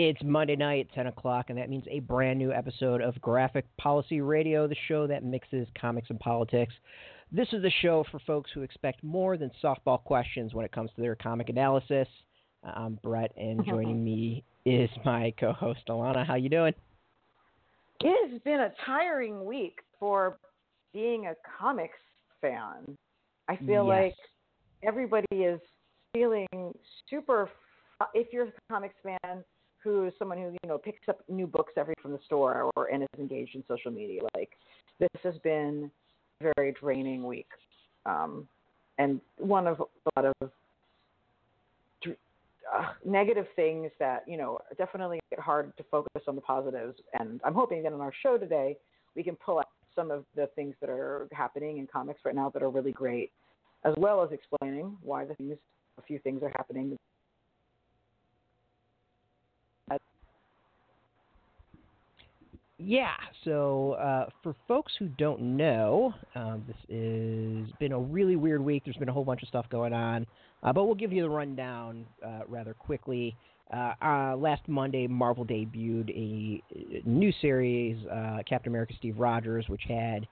It's Monday night, 10 o'clock, and that means a brand new episode of Graphic Policy Radio, the show that mixes comics and politics. This is the show for folks who expect more than softball questions when it comes to their comic analysis. Uh, I'm Brett, and joining me is my co-host Alana. How you doing? It has been a tiring week for being a comics fan. I feel Yes. like everybody is feeling super. If you're a comics fan who is someone who you know picks up new books every from the store or and is engaged in social media, like this has been a very draining week, um, and one of a lot of uh, negative things that you know definitely get hard to focus on the positives. And I'm hoping that in our show today we can pull out some of the things that are happening in comics right now that are really great, as well as explaining why the things, a few things are happening. Yeah, so uh, for folks who don't know, um, this has been a really weird week. There's been a whole bunch of stuff going on, uh, but we'll give you the rundown uh, rather quickly. Uh, uh, last Monday, Marvel debuted a, new series, uh, Captain America Steve Rogers, which had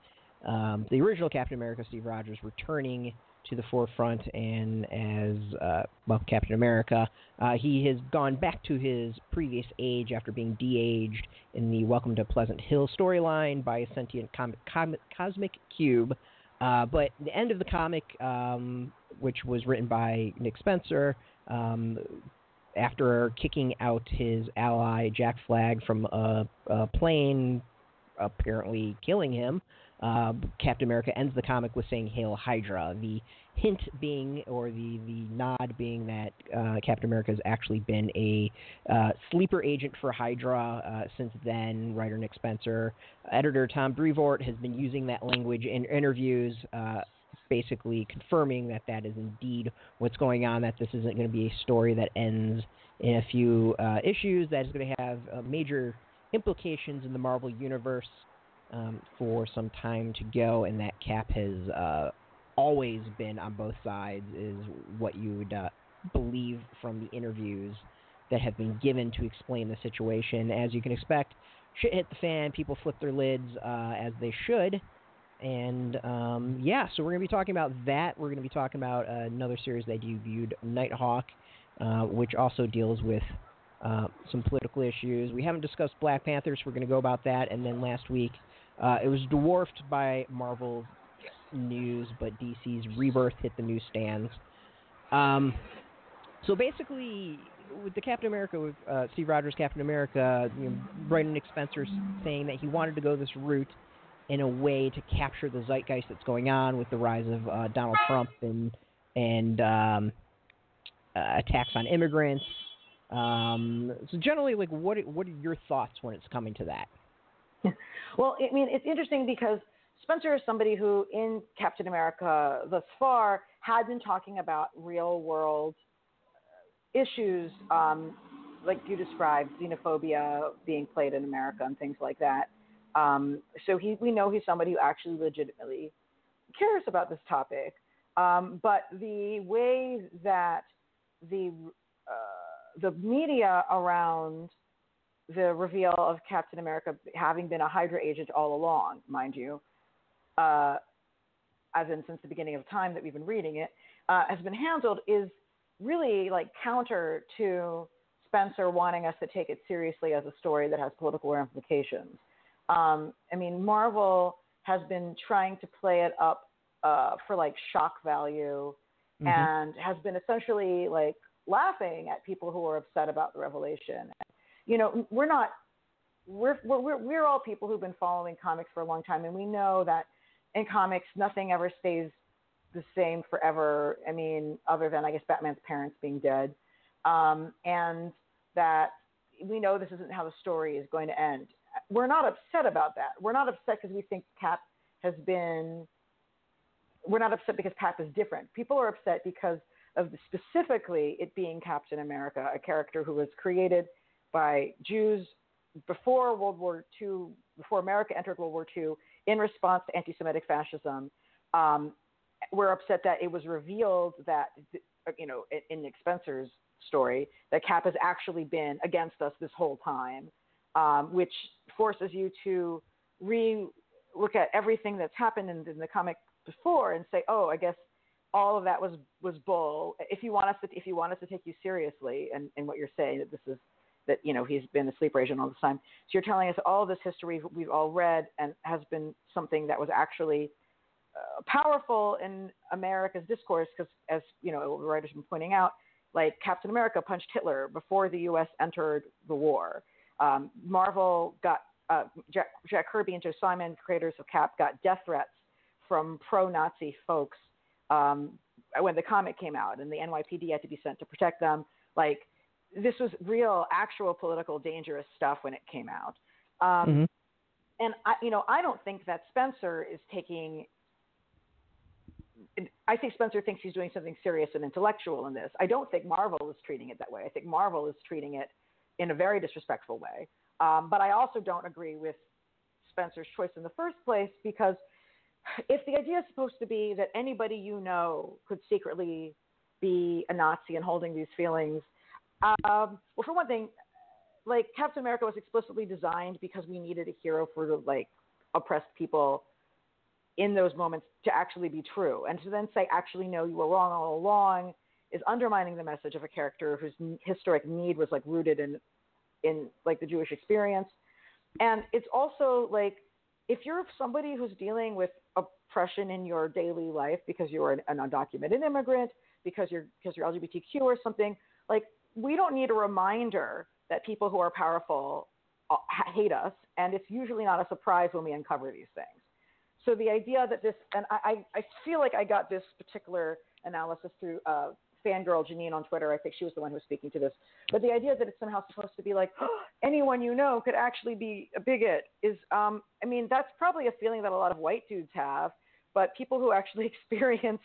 um, the original Captain America Steve Rogers returning to the forefront and as uh, well Captain America. Uh, he has gone back to his previous age after being de-aged in the Welcome to Pleasant Hill storyline by a sentient com- com- cosmic cube. Uh, but the end of the comic, um, which was written by Nick Spencer, um, after kicking out his ally Jack Flag from a, a plane, apparently killing him, uh, Captain America ends the comic with saying "Hail Hydra." The hint being, or the the nod being, that uh, Captain America has actually been a uh, sleeper agent for Hydra uh, since then. Writer Nick Spencer, editor Tom Brevoort has been using that language in interviews. Uh, basically confirming that that is indeed what's going on, that this isn't going to be a story that ends in a few uh, issues, that is going to have major implications in the Marvel Universe um, for some time to go, and that Cap has uh, always been on both sides, is what you would uh, believe from the interviews that have been given to explain the situation. As you can expect, shit hit the fan, people flip their lids uh, as they should. And um, yeah, so we're going to be talking about that. We're going to be talking about another series that you viewed, Nighthawk, uh, which also deals with uh, some political issues. We haven't discussed Black Panthers. We're going to go about that. And then last week, uh, it was dwarfed by Marvel news, but DC's Rebirth hit the newsstands. Um, so basically, with the Captain America, with uh, Steve Rogers, Captain America, you know, Nick Spencer saying that he wanted to go this route in a way to capture the zeitgeist that's going on with the rise of uh, Donald Trump and and um, uh, attacks on immigrants. Um, so generally, like, what what are your thoughts when it's coming to that? Well, I mean, it's interesting because Spencer is somebody who, in Captain America thus far, had been talking about real world issues, um, like you described, xenophobia being played in America and things like that. Um, so he, we know he's somebody who actually legitimately cares about this topic. Um, but the way that the uh, the media around the reveal of Captain America having been a Hydra agent all along, mind you, uh, as in since the beginning of time that we've been reading it, uh, has been handled is really like counter to Spencer wanting us to take it seriously as a story that has political ramifications. Um, I mean, Marvel has been trying to play it up uh, for like shock value Mhm. and has been essentially like laughing at people who are upset about the revelation. You know, we're not we're we're we're all people who've been following comics for a long time, and we know that in comics nothing ever stays the same forever. I mean, other than I guess Batman's parents being dead, um, and that we know this isn't how the story is going to end. We're not upset about that. We're not upset because we think Cap has been. We're not upset because Cap is different. People are upset because of specifically it being Captain America, a character who was created by Jews before World War II, before America entered World War II, in response to anti-Semitic fascism. Um, we're upset that it was revealed that, you know, in, in Spencer's story that Cap has actually been against us this whole time, um, which forces you to re look at everything that's happened in, in the comic before and say, oh, I guess all of that was was bull. If you want us to if you want us to take you seriously and, and what you're saying that this is that you know he's been a sleeper agent all this time. So you're telling us all this history we've all read and has been something that was actually uh, powerful in America's discourse because, as you know, the writers been pointing out, like Captain America punched Hitler before the U.S. entered the war. Um, Marvel got uh, Jack, Jack Kirby and Joe Simon, creators of Cap, got death threats from pro-Nazi folks um, when the comic came out, and the NYPD had to be sent to protect them. Like this was real, actual political, dangerous stuff when it came out. Um, mm-hmm. And I, you know, I don't think that Spencer is taking. I think Spencer thinks he's doing something serious and intellectual in this. I don't think Marvel is treating it that way. I think Marvel is treating it in a very disrespectful way. Um, but I also don't agree with Spencer's choice in the first place because if the idea is supposed to be that anybody you know could secretly be a Nazi and holding these feelings, um, well, for one thing, like Captain America was explicitly designed because we needed a hero for the like oppressed people in those moments to actually be true, and to then say, actually, no, you were wrong all along, is undermining the message of a character whose historic need was like rooted in in like the Jewish experience, and it's also like if you're somebody who's dealing with oppression in your daily life because you're an, an undocumented immigrant, because you're because you're LGBTQ or something, like we don't need a reminder that people who are powerful uh, hate us, and it's usually not a surprise when we uncover these things. So the idea that this, and I, I feel like I got this particular analysis through uh, fangirl Janine on Twitter. I think she was the one who was speaking to this. But the idea that it's somehow supposed to be like oh, anyone you know could actually be a bigot is, um, I mean, that's probably a feeling that a lot of white dudes have. But people who actually experience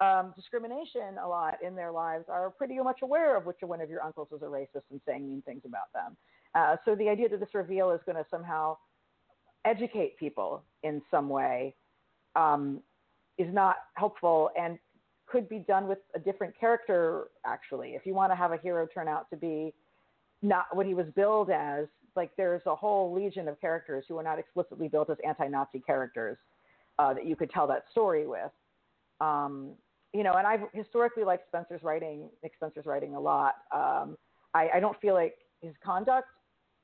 um, discrimination a lot in their lives are pretty much aware of which one of your uncles is a racist and saying mean things about them. Uh, so the idea that this reveal is going to somehow educate people in some way um, is not helpful and could be done with a different character. Actually, if you want to have a hero turn out to be not what he was billed as, like there's a whole legion of characters who are not explicitly built as anti-Nazi characters uh, that you could tell that story with. Um, you know, and I've historically liked Spencer's writing, Nick Spencer's writing a lot. Um, I, I, don't feel like his conduct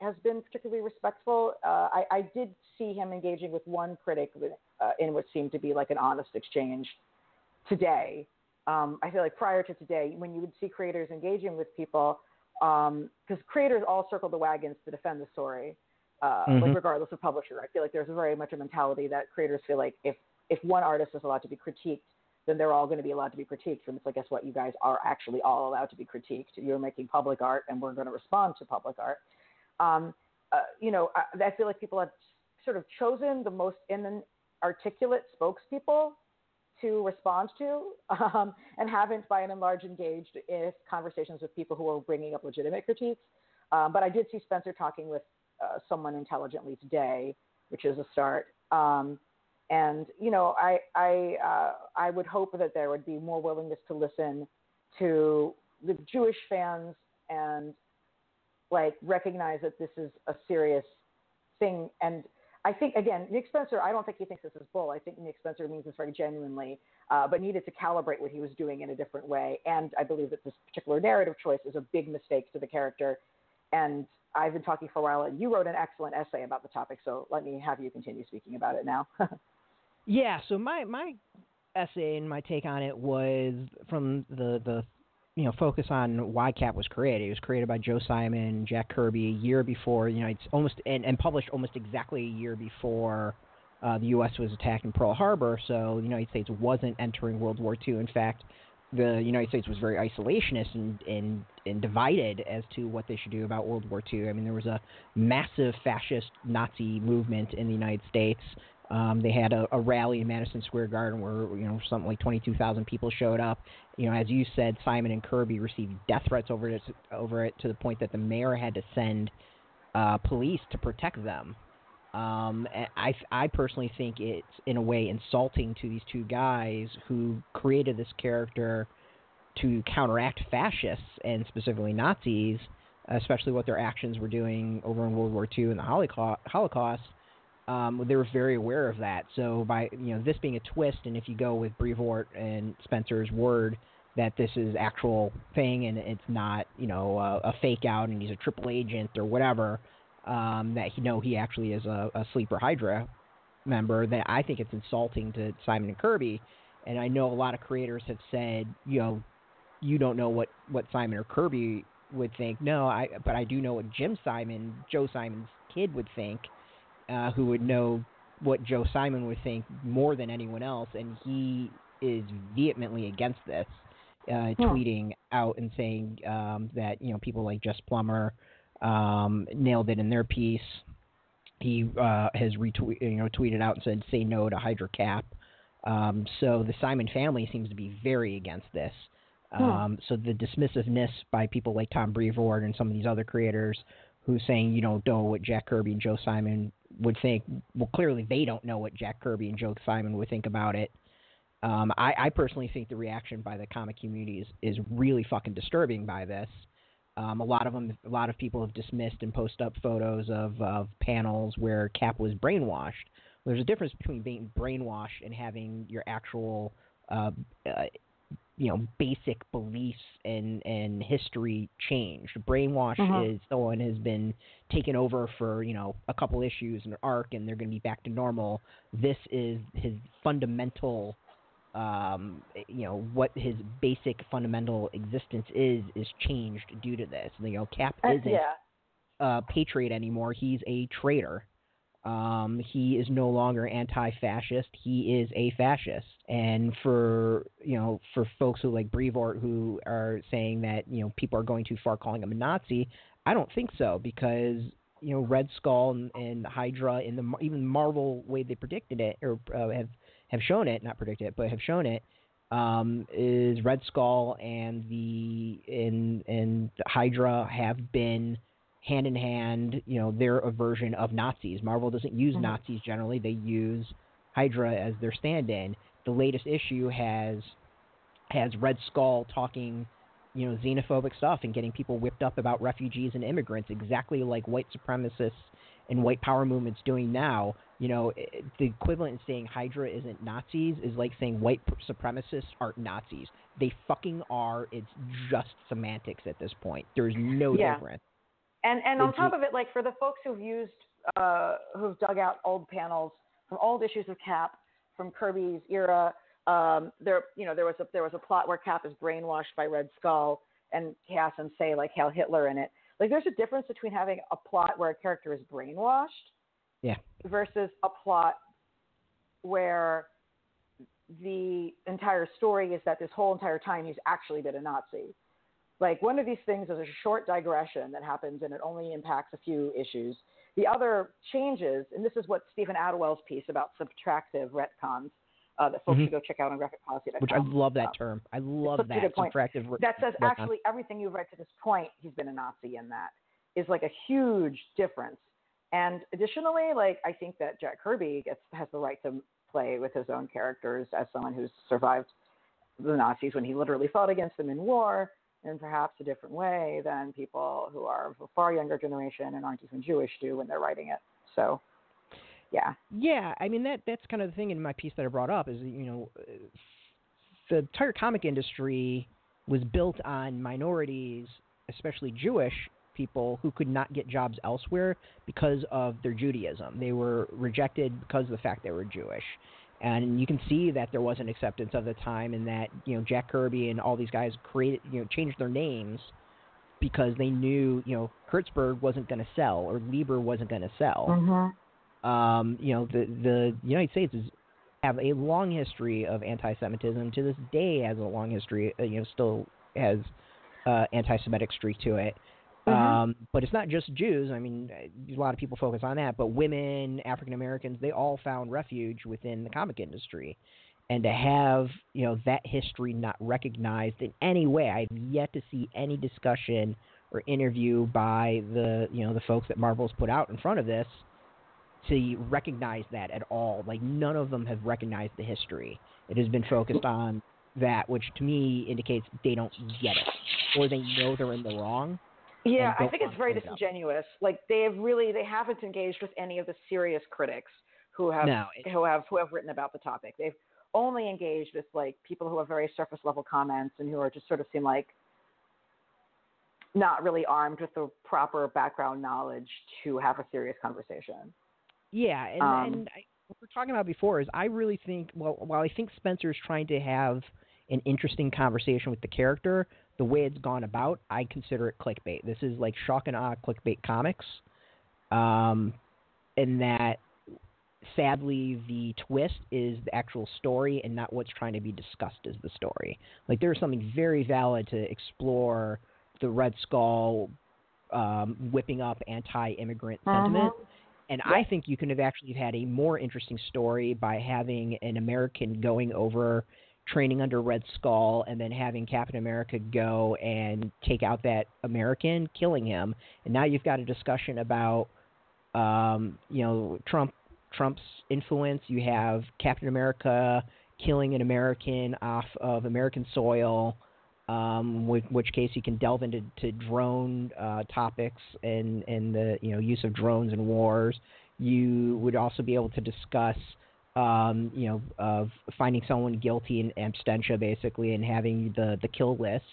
has been particularly respectful. Uh, I, I, did see him engaging with one critic uh, in what seemed to be like an honest exchange today. Um, I feel like prior to today, when you would see creators engaging with people, because um, creators all circle the wagons to defend the story, uh, mm-hmm. like regardless of publisher. I feel like there's very much a mentality that creators feel like if if one artist is allowed to be critiqued, then they're all going to be allowed to be critiqued. And it's like, guess what? You guys are actually all allowed to be critiqued. You're making public art, and we're going to respond to public art. Um, uh, you know, I, I, feel like people have sort of chosen the most inarticulate spokespeople to respond to, um, and haven't, by and large, engaged in conversations with people who are bringing up legitimate critiques. Um, but I did see Spencer talking with uh, someone intelligently today, which is a start. Um, and you know, I I uh, I would hope that there would be more willingness to listen to the Jewish fans and like recognize that this is a serious thing. And I think again, Nick Spencer, I don't think he thinks this is bull. I think Nick Spencer means this very genuinely, uh, but needed to calibrate what he was doing in a different way. And I believe that this particular narrative choice is a big mistake to the character. And I've been talking for a while, and you wrote an excellent essay about the topic. So let me have you continue speaking about it now. Yeah, so my my essay and my take on it was from the the you know focus on why Cap was created. It was created by Joe Simon, Jack Kirby a year before. You know, it's almost and, and published almost exactly a year before uh, the U.S. was attacked in Pearl Harbor. So the United States wasn't entering World War II. In fact, the United States was very isolationist and, and and divided as to what they should do about World War II. I mean, there was a massive fascist Nazi movement in the United States um, they had a, a rally in Madison Square Garden where you know something like 22,000 people showed up. You know, as you said, Simon and Kirby received death threats over it, over it to the point that the mayor had to send uh, police to protect them. Um, I, I personally think it's in a way insulting to these two guys who created this character to counteract fascists and specifically Nazis, especially what their actions were doing over in World War II and the Holocaust. Um, they were very aware of that. So by you know this being a twist, and if you go with Brevoort and Spencer's word that this is actual thing and it's not you know a, a fake out and he's a triple agent or whatever, um, that he know he actually is a, a sleeper Hydra member, that I think it's insulting to Simon and Kirby. And I know a lot of creators have said, you know, you don't know what what Simon or Kirby would think. No, I but I do know what Jim Simon, Joe Simon's kid would think, uh, who would know what Joe Simon would think more than anyone else, and he is vehemently against this, uh, hmm. tweeting out and saying um, that you know people like Jess Plummer um, nailed it in their piece. He uh, has retweet, you know, tweeted out and said, "Say no to Hydra Cap." Um, so the Simon family seems to be very against this. Hmm. Um, so the dismissiveness by people like Tom Brevoort and some of these other creators who's saying you don't know what Jack Kirby and Joe Simon would think. Well, clearly they don't know what Jack Kirby and Joe Simon would think about it. Um, I, I personally think the reaction by the comic community is, is really fucking disturbing by this. Um, a lot of them, a lot of people have dismissed and post up photos of, of panels where Cap was brainwashed. There's a difference between being brainwashed and having your actual, uh, uh, you know, basic beliefs and and history changed. Brainwash uh-huh. is someone has been taken over for you know a couple issues in an arc, and they're going to be back to normal. This is his fundamental um, you know what his basic fundamental existence is is changed due to this. You know, Cap uh, isn't yeah. a patriot anymore. He's a traitor. Um, he is no longer anti-fascist. He is a fascist. And for you know, for folks who like Brevoort who are saying that you know people are going too far calling him a Nazi, I don't think so because you know Red Skull and, and Hydra in the even Marvel way they predicted it or uh, have have shown it, not predict it, but have shown it, um, is Red Skull and the and and Hydra have been hand in hand. You know, they're a version of Nazis. Marvel doesn't use mm-hmm. Nazis generally; they use Hydra as their stand-in. The latest issue has has Red Skull talking, you know, xenophobic stuff and getting people whipped up about refugees and immigrants, exactly like white supremacists and white power movements doing now you know, the equivalent in saying Hydra isn't Nazis is like saying white supremacists aren't Nazis. They fucking are. It's just semantics at this point. There's no yeah. difference. And and on top of it, like for the folks who've used uh, who've dug out old panels from old issues of Cap from Kirby's era, um, there you know there was a there was a plot where Cap is brainwashed by Red Skull and has him say like Hail Hitler in it. Like there's a difference between having a plot where a character is brainwashed yeah. Versus a plot where the entire story is that this whole entire time he's actually been a Nazi. Like one of these things is a short digression that happens and it only impacts a few issues. The other changes, and this is what Steven Attewell's piece about subtractive retcons uh, that folks mm-hmm. should go check out on graphicpolicy.com. Which I love that um, term. I love that subtractive. Re- that says actually everything you've read to this point, he's been a Nazi in that is like a huge difference. And additionally, like I think that Jack Kirby gets has the right to play with his own characters as someone who's survived the Nazis when he literally fought against them in war in perhaps a different way than people who are of a far younger generation and aren't even Jewish do when they're writing it. So, yeah. Yeah, I mean that that's kind of the thing in my piece that I brought up is you know the entire comic industry was built on minorities, especially Jewish people who could not get jobs elsewhere because of their Judaism. They were rejected because of the fact they were Jewish. And you can see that there was an acceptance of the time, and that you know Jack Kirby and all these guys created, you know, changed their names because they knew, you know, Kurtzberg wasn't going to sell or Lieber wasn't going to sell. Mm-hmm. Um, you know, the the United States is have a long history of anti-Semitism. To this day, has a long history. Uh, you know, still has uh, anti-Semitic streak to it. Mm-hmm. Um, but it's not just Jews. I mean, a lot of people focus on that, but women, African Americans, they all found refuge within the comic industry. And to have you know that history not recognized in any way, I've yet to see any discussion or interview by the you know the folks that Marvel's put out in front of this to recognize that at all. Like none of them have recognized the history. It has been focused on that, which to me indicates they don't get it or they know they're in the wrong. Yeah, I think it's very bring it disingenuous. Like they have really they haven't engaged with any of the serious critics who have No, who have who have written about the topic. They've only engaged with like people who have very surface level comments and who are just sort of seem like not really armed with the proper background knowledge to have a serious conversation. Yeah, and, Um, and I, what we're talking about before is I really think well while I think Spencer is trying to have an interesting conversation with the character, the way it's gone about, I consider it clickbait. This is like shock and awe clickbait comics, um, in that sadly the twist is the actual story and not what's trying to be discussed as the story. Like there is something very valid to explore the Red Skull um, whipping up anti-immigrant sentiment. And I think you could have actually had a more interesting story by having an American going over training under Red Skull and then having Captain America go and take out that American, killing him. And now you've got a discussion about um, you know, Trump Trump's influence. You have Captain America killing an American off of American soil. Um, with which case you can delve into to drone uh, topics and, and the you know use of drones in wars. You would also be able to discuss um, you know of finding someone guilty in absentia basically and having the the kill lists.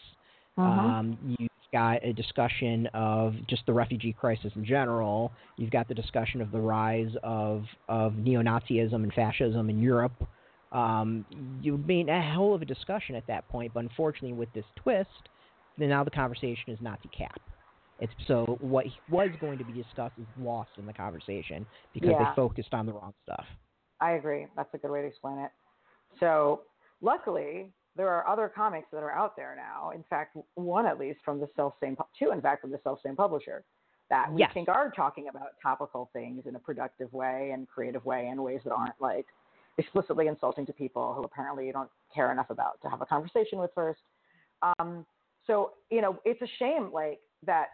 Um, you've got a discussion of just the refugee crisis in general. You've got the discussion of the rise of of neo-Nazism and fascism in Europe. Um, you made a hell of a discussion at that point, but unfortunately, with this twist, then now the conversation is Nazi cap. It's so what was going to be discussed is lost in the conversation because Yeah. they focused on the wrong stuff. I agree. That's a good way to explain it. So, luckily, there are other comics that are out there now. In fact, one at least from the self same, two in fact from the self same publisher that we Yes. think are talking about topical things in a productive way and creative way in ways that aren't like explicitly insulting to people who apparently you don't care enough about to have a conversation with first. Um, so you know, it's a shame like that.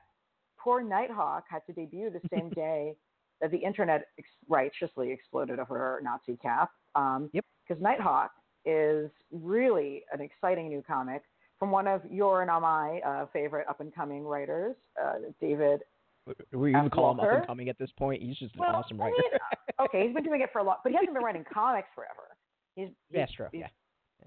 Poor Nighthawk had to debut the same day that the internet ex- righteously exploded over her Nazi cap. Um, Yep. Because Nighthawk is really an exciting new comic from one of your and my uh, favorite up and coming writers, uh, David. We even call him up and coming at this point. He's just an Well, awesome I writer. mean, okay, he's been doing it for a lot, but he hasn't been writing comics forever. He's, he's That's true. he's-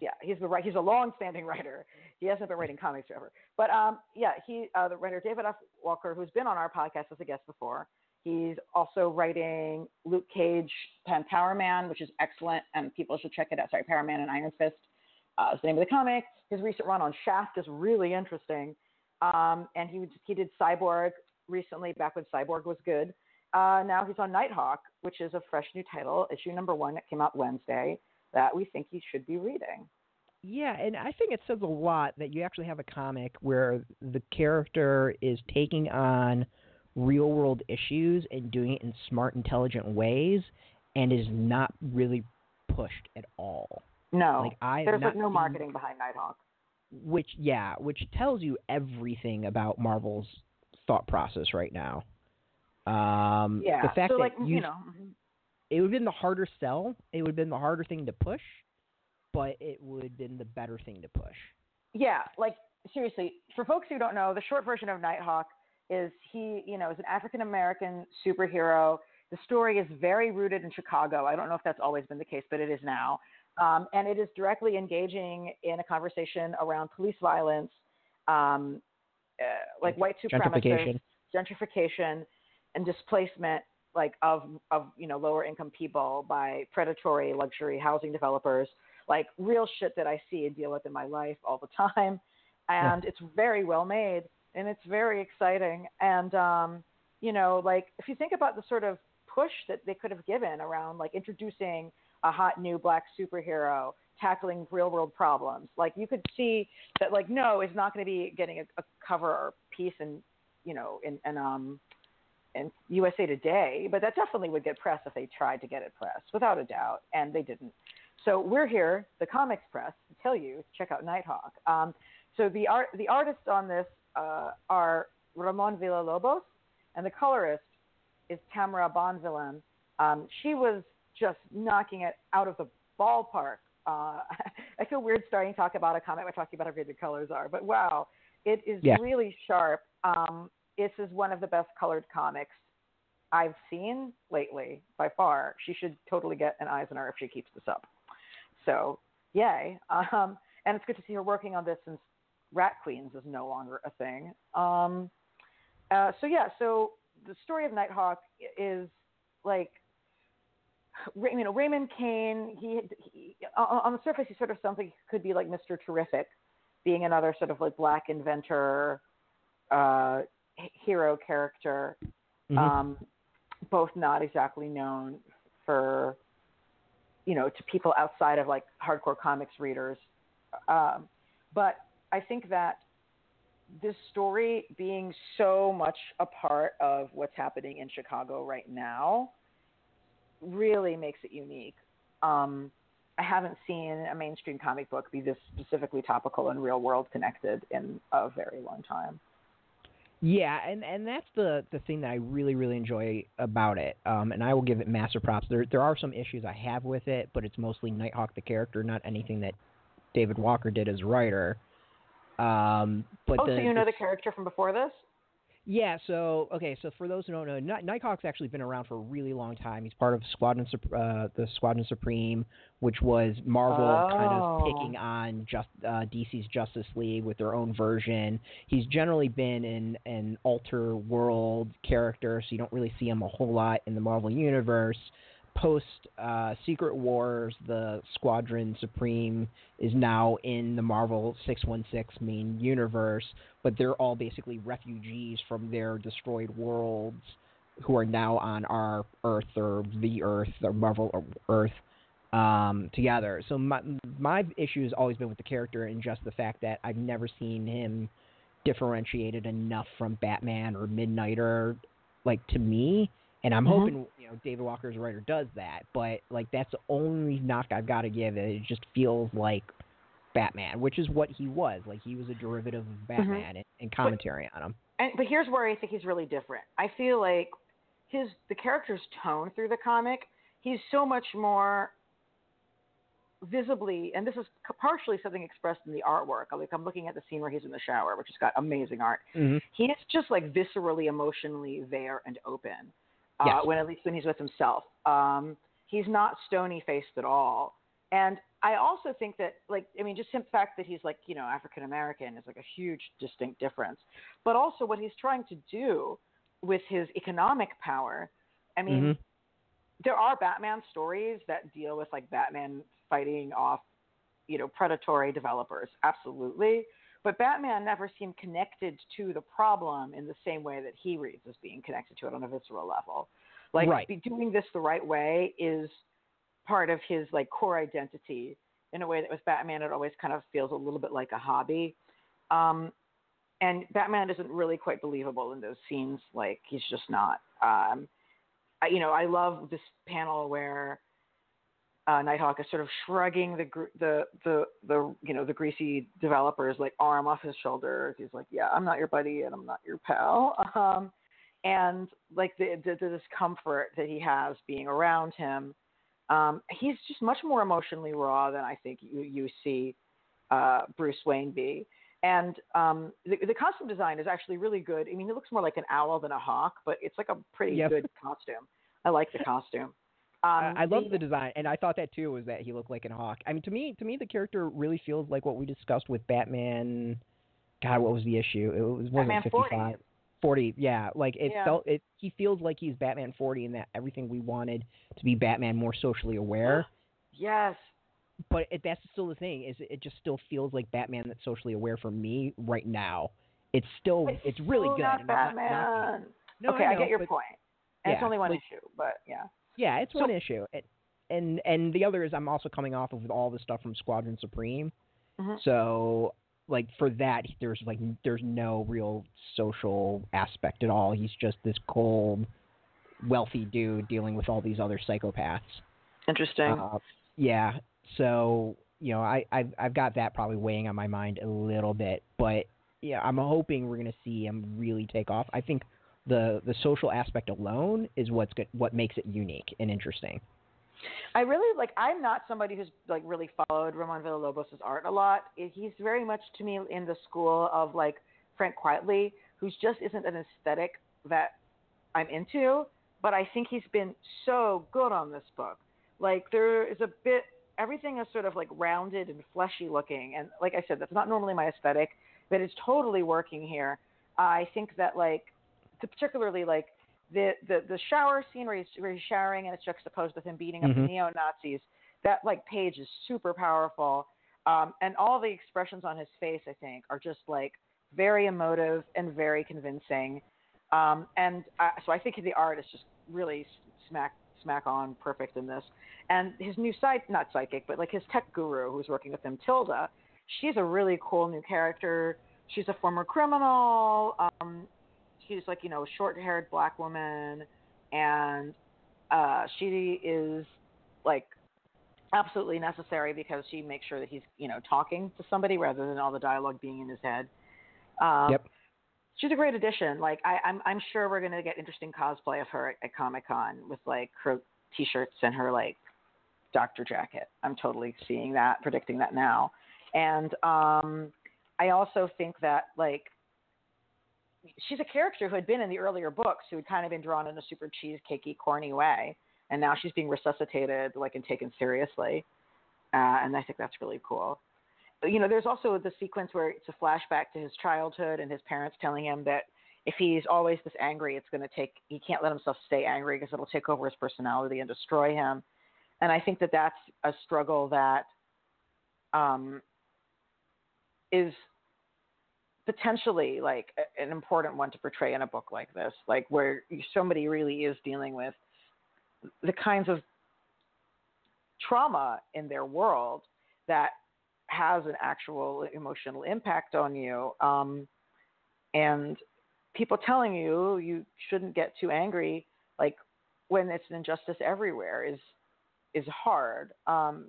Yeah. yeah, he's been right. He's a long-standing writer. He hasn't been writing comics forever, but um, yeah, he uh, the writer David F. Walker, who's been on our podcast as a guest before. He's also writing Luke Cage, Pan Power Man, which is excellent, and people should check it out. Sorry, Power Man and Iron Fist uh, is the name of the comic. His recent run on Shaft is really interesting, um, and he he did Cyborg recently, back when Cyborg was good. Uh, now he's on Nighthawk, which is a fresh new title, issue number one that came out Wednesday that we think he should be reading. Yeah, and I think it says a lot that you actually have a comic where the character is taking on real world issues and doing it in smart, intelligent ways and is not really pushed at all. No, Like I there's like no marketing behind Nighthawk. which yeah, which tells you everything about Marvel's thought process right now. Um Yeah, the fact so that like you, you know, mhm. it would have been the harder sell, it would have been the harder thing to push, but it would have been the better thing to push. yeah, like seriously, for folks who don't know, the short version of Nighthawk is he, you know, is an African American superhero. The story is very rooted in Chicago. I don't know if that's always been the case, but it is now. Um, and it is directly engaging in a conversation around police violence, um, like white supremacists, Gentrification. gentrification, and displacement, like of of you know lower income people by predatory luxury housing developers. Like real shit that I see and deal with in my life all the time, and it's very well made and it's very exciting. And um, you know, like if you think about the sort of push that they could have given around like introducing a hot new black superhero tackling real world problems. Like you could see that like no is not going to be getting a, a cover or piece in you know in, in um in USA Today, but that definitely would get press if they tried to get it pressed, without a doubt, and they didn't. So we're here, the comics press, to tell you to check out Nighthawk. Um, so the art the artists on this uh, are Ramon Villalobos, and the colorist is Tamara Bonvillain. Um, she was just knocking it out of the ballpark Uh, I feel weird starting to talk about a comic by talking about how great the colors are, but wow, it is Yeah. really sharp. Um, this is one of the best colored comics I've seen lately by far. She should totally get an Eisner if she keeps this up. So, yay. Um, and it's good to see her working on this since Rat Queens is no longer a thing. Um, uh, so, yeah, so the story of Nighthawk is like, you know, Raymond Kane, he, he on the surface, he sort of sounds like he could be like Mr. Terrific, being another sort of like black inventor, uh, hero character Mhm. um, both not exactly known for, you know, to people outside of like hardcore comics readers. Um, but I think that this story being so much a part of what's happening in Chicago right now really makes it unique. Um, I haven't seen a mainstream comic book be this specifically topical and real world connected in a very long time. Yeah, and and that's the the thing that I really really enjoy about it. Um, and I will give it massive props. There there are some issues I have with it, but it's mostly Nighthawk the character, not anything that David Walker did as writer. Um, but oh, the, so you know the the character from before this? Yeah, so okay, so for those who don't know, Nighthawk's actually been around for a really long time. He's part of Squadron uh, the Squadron Supreme, which was Marvel kind of Oh. picking on just uh, DC's Justice League with their own version. He's generally been in an alter world character, so you don't really see him a whole lot in the Marvel universe. Post uh, Secret Wars, the Squadron Supreme is now in the Marvel 616 main universe, but they're all basically refugees from their destroyed worlds who are now on our Earth or the Earth or Marvel Earth um, together. So my my issue has always been with the character and just the fact that I've never seen him differentiated enough from Batman or Midnighter, like to me. And I'm Mhm. hoping you know David Walker's writer does that, but like that's the only knock I've got to give it. It just feels like Batman, which is what he was. Like he was a derivative of Batman and, and commentary on him. and but here's where I think he's really different. I feel like his the character's tone through the comic, he's so much more visibly, and this is partially something expressed in the artwork. Like I'm looking at the scene where he's in the shower, which has got amazing art. Mm-hmm. He's just like viscerally, emotionally there and open. Uh, Yes. When at least when he's with himself, um, he's not stony faced at all. And I also think that, like, I mean, just the fact that he's like, you know, African American is like a huge distinct difference. But also what he's trying to do with his economic power. I mean, Mhm. there are Batman stories that deal with like Batman fighting off, you know, predatory developers. Absolutely. But Batman never seemed connected to the problem in the same way that he reads as being connected to it on a visceral level. Like Right. be doing this the right way is part of his like core identity in a way that with Batman it always kind of feels a little bit like a hobby. Um, and Batman isn't really quite believable in those scenes. Like he's just not. Um, I, you know, I love this panel where uh, Nighthawk is sort of shrugging the gr- the the the you know the greasy developer's like arm off his shoulder. He's like, "Yeah, I'm not your buddy and I'm not your pal." Um, and like the, the the discomfort that he has being around him, um, he's just much more emotionally raw than I think you you see uh, Bruce Wayne be. And um, the, the costume design is actually really good. I mean, he looks more like an owl than a hawk, but it's like a pretty Yep. good costume. I like the costume. Um, I I love the design, and I thought that too was that he looked like an hawk. I mean, to me, to me, the character really feels like what we discussed with Batman. God, what was the issue? It was wasn't Batman 40. 55. 40, yeah. Like it Yeah. felt it. He feels like he's Batman 40, and that everything we wanted to be Batman more socially aware. Yes. but it, that's still the thing is it just still feels like Batman that's socially aware for me right now. It's still But it's really still good. Not I'm not. Batman. No, okay, I, I, get your but- point. And it's only one like- issue, but yeah. Yeah, it's So- one issue, and, and and the other is I'm also coming off of all the stuff from Squadron Supreme, Mhm. so like for that there's like there's no real social aspect at all. He's just this cold, wealthy dude dealing with all these other psychopaths. Interesting. Uh, yeah. So you know, I I've, I've got that probably weighing on my mind a little bit, but yeah, I'm hoping we're gonna see him really take off. I think the the social aspect alone is what's good, what makes it unique and interesting. I really like. I'm not somebody who's like really followed Ramon Villalobos' art a lot. He's very much to me in the school of like Frank Quitely, who's just isn't an aesthetic that I'm into. But I think he's been so good on this book. Like there is a bit, everything is sort of like rounded and fleshy looking, and like I said, that's not normally my aesthetic, but it's totally working here. I think that like, particularly like the the the shower scene where he's, where he's showering and it's juxtaposed with him beating up mm-hmm. the neo Nazis. That like page is super powerful, um, and all the expressions on his face, I think, are just like very emotive and very convincing. Um, and I, so I think the art is just really smack smack on perfect in this. And his new side, not psychic, but like his tech guru who's working with him, Tilda, she's a really cool new character. She's a former criminal. Um, she's like you know a short haired black woman and uh she is like absolutely necessary because she makes sure that he's you know talking to somebody rather than all the dialogue being in his head. Um, yep. she's a great addition. Like I, i'm i'm sure we're going to get interesting cosplay of her at, at comic con with like her t-shirts and her like doctor jacket. I'm totally seeing that predicting that now. And um i also think that like she's a character who had been in the earlier books who had kind of been drawn in a super cheesecakey, corny way, and now she's being resuscitated, like and taken seriously, uh, and I think that's really cool. You know, there's also the sequence where it's a flashback to his childhood and his parents telling him that if he's always this angry, it's going to take he can't let himself stay angry because it'll take over his personality and destroy him. And I think that that's a struggle that um, is potentially like an important one to portray in a book like this, like where somebody really is dealing with the kinds of trauma in their world that has an actual emotional impact on you. Um, and people telling you you shouldn't get too angry, like when it's an injustice everywhere, is is hard. Um,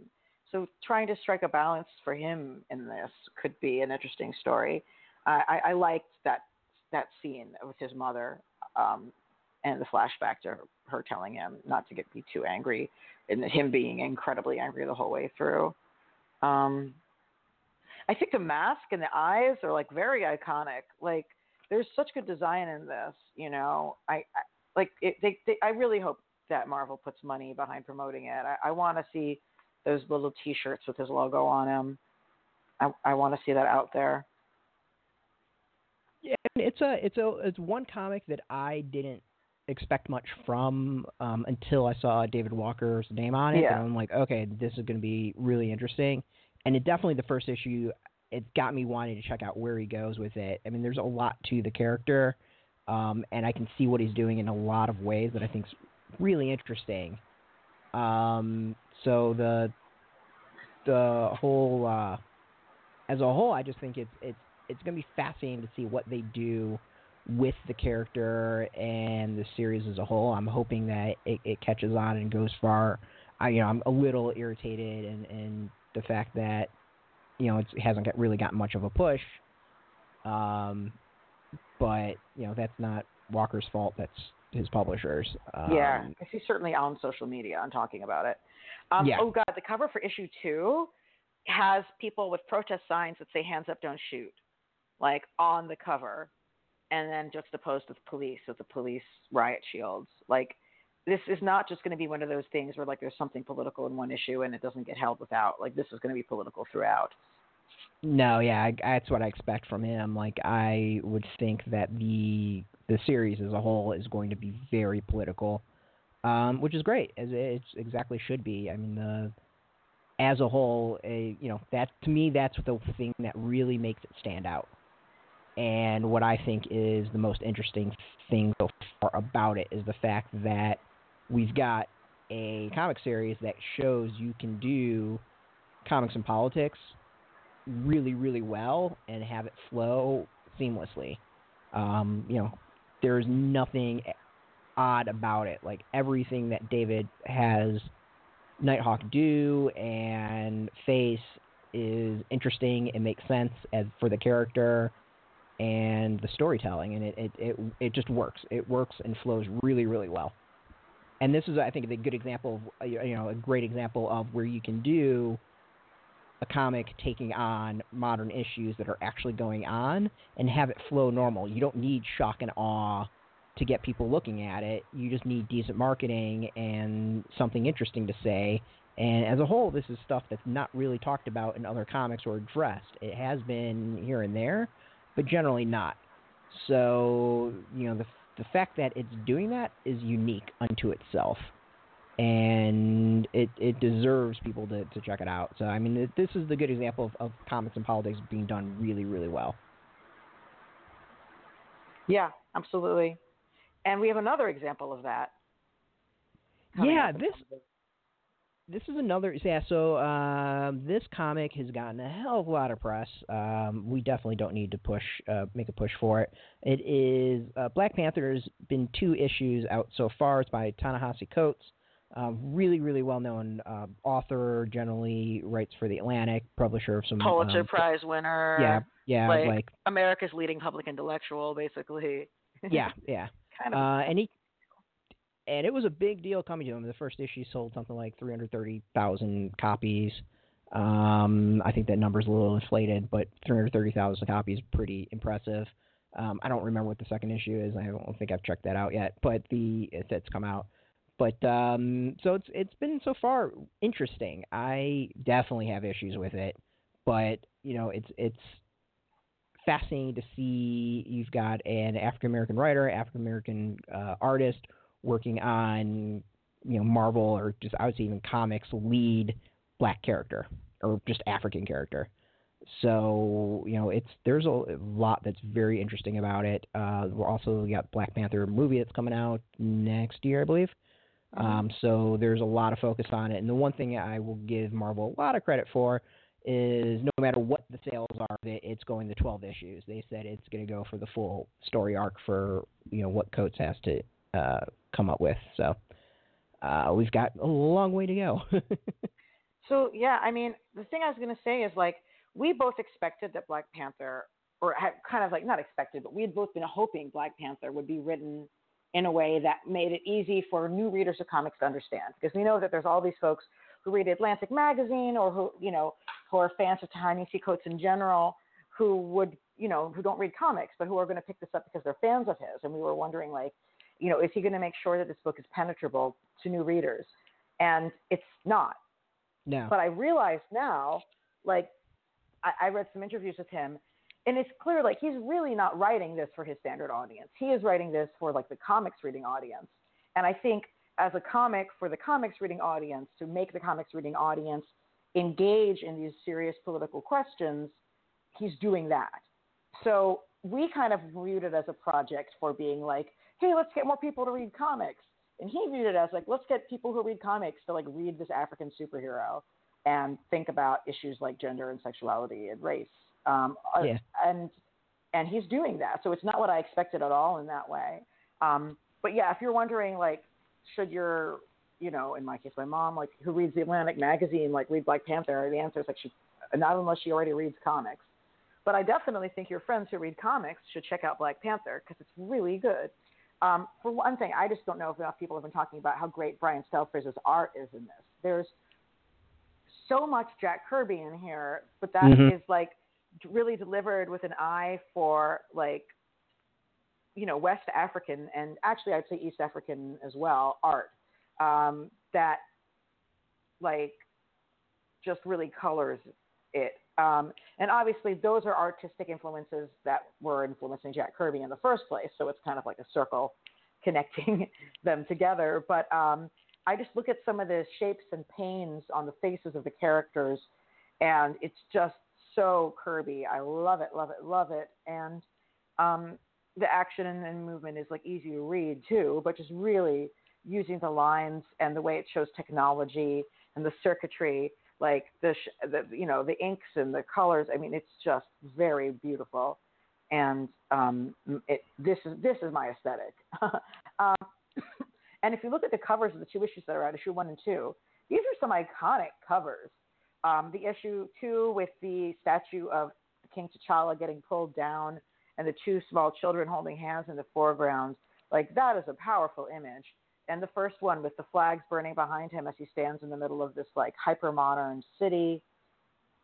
so trying to strike a balance for him in this could be an interesting story. I, I liked that that scene with his mother um, and the flashback to her, her, telling him not to get be too angry, and him being incredibly angry the whole way through. Um, I think the mask and the eyes are like very iconic. Like there's such good design in this. You know, I, I like it, they, they, I really hope that Marvel puts money behind promoting it. I, I want to see those little T-shirts with his logo on them. I, I want to see that out there. Yeah, it's a it's a it's one comic that I didn't expect much from um, until I saw David Walker's name on it, yeah. and I'm like, okay, this is going to be really interesting. And it definitely the first issue, it got me wanting to check out where he goes with it. I mean, there's a lot to the character, um, and I can see what he's doing in a lot of ways that I think is really interesting. Um, so the the whole uh, as a whole, I just think it's it's it's going to be fascinating to see what they do with the character and the series as a whole. I'm hoping that it, it catches on and goes far. I, you know, I'm a little irritated in, in the fact that you know it hasn't got, really gotten much of a push. Um, but you know that's not Walker's fault. That's his publishers. Um, yeah, he's certainly on social media and talking about it. Um, yeah. Oh God, the cover for issue two has people with protest signs that say "Hands up, don't shoot." Like on the cover and then juxtaposed with police with the police riot shields. Like this is not just going to be one of those things where like there's something political in one issue and it doesn't get held without. Like this is going to be political throughout. No, yeah, I, that's what I expect from him. Like I would think that the the series as a whole is going to be very political, um, which is great, as it exactly should be. I mean, the as a whole, a, you know, that to me that's the thing that really makes it stand out. And what I think is the most interesting thing so far about it is the fact that we've got a comic series that shows you can do comics and politics really, really well and have it flow seamlessly. Um, you know, there's nothing odd about it. Like everything that David has Nighthawk do and face is interesting. It makes sense as for the character and the storytelling, and it, it, it, it just works. It works and flows really, really well. and this is, I think, a good example of uh, you know a great example of where you can do a comic taking on modern issues that are actually going on and have it flow normal. You don't need shock and awe to get people looking at it. You just need decent marketing and something interesting to say. And as a whole, this is stuff that's not really talked about in other comics or addressed. It has been here and there, but generally not. So, you know, the the fact that it's doing that is unique unto itself and it it deserves people to, to check it out. So I mean, it, this is the good example of, of comics and politics being done really really well. Yeah, absolutely. And we have another example of that. Yeah, this this is another yeah. So um, this comic has gotten a hell of a lot of press. Um, we definitely don't need to push uh, make a push for it. It is uh, Black Panther's been two issues out so far. It's by Ta-Nehisi Coates. Uh, really, really well-known uh, author. Generally writes for the Atlantic, publisher of some Pulitzer um, Prize winner. Yeah, yeah, like, like America's leading public intellectual, basically. yeah, yeah. kind of. Uh, and he and it was a big deal coming to him. The first issue sold something like 330,000 copies. Um, I think that number's a little inflated, but 330,000 copies is pretty impressive. Um, I don't remember what the second issue is. I don't think I've checked that out yet, but the it's come out. But um, so it's it's been so far interesting. I definitely have issues with it, but you know it's it's fascinating to see you've got an African American writer, African American uh, artist working on you know Marvel or just I would say even comics lead black character or just African character. So you know it's there's a lot that's very interesting about it. Uh, we're also we got Black Panther movie that's coming out next year, I believe. Mm-hmm. Um, so there's a lot of focus on it. And the one thing I will give Marvel a lot of credit for is no matter what the sales are, it's going to 12 issues. They said it's going to go for the full story arc for you know what Coates has to uh, come up with. So uh, we've got a long way to go. so yeah, I mean, the thing I was going to say is like we both expected that Black Panther, or had kind of like not expected, but we had both been hoping Black Panther would be written in a way that made it easy for new readers of comics to understand. Because we know that there's all these folks who read Atlantic magazine or who, you know, who are fans of Ta-Nehisi Coates in general, who would, you know, who don't read comics, but who are going to pick this up because they're fans of his. And we were wondering, like, you know, is he going to make sure that this book is penetrable to new readers? And it's not. No. But I realize now, like, I, I read some interviews with him, and it's clear like he's really not writing this for his standard audience. He is writing this for like the comics reading audience. And I think as a comic for the comics reading audience to make the comics reading audience engage in these serious political questions, he's doing that. So we kind of viewed it as a project for being like, hey, let's get more people to read comics. And he viewed it as like, let's get people who read comics to like read this African superhero and think about issues like gender and sexuality and race um, uh, yeah. And and he's doing that. So it's not what I expected at all in that way. Um, but yeah, if you're wondering, like, should your, you know, in my case, my mom, like, who reads the Atlantic magazine, like, read Black Panther? The answer is like, she, not unless she already reads comics. But I definitely think your friends who read comics should check out Black Panther because it's really good. Um, for one thing, I just don't know if enough people have been talking about how great Brian Stelfreeze's art is in this. There's so much Jack Kirby in here, but that mm-hmm. is like really delivered with an eye for like you know West African and actually I'd say East African as well art um, that like just really colors it. Um, and obviously those are artistic influences that were influencing Jack Kirby in the first place. So it's kind of like a circle connecting them together. But um, I just look at some of the shapes and pains on the faces of the characters, and it's just so Kirby. I love it, love it, love it. And um, the action and, movement is like easy to read too, but just really using the lines and the way it shows technology and the circuitry, like the, sh- the you know the inks and the colors. I mean, it's just very beautiful. And um, it, this is this is my aesthetic. um, and if you look at the covers of the two issues that are out, issue one and two, these are some iconic covers. Um, the issue two with the statue of King T'Challa getting pulled down and the two small children holding hands in the foreground, like that is a powerful image. And the first one with the flags burning behind him as he stands in the middle of this like hyper modern city.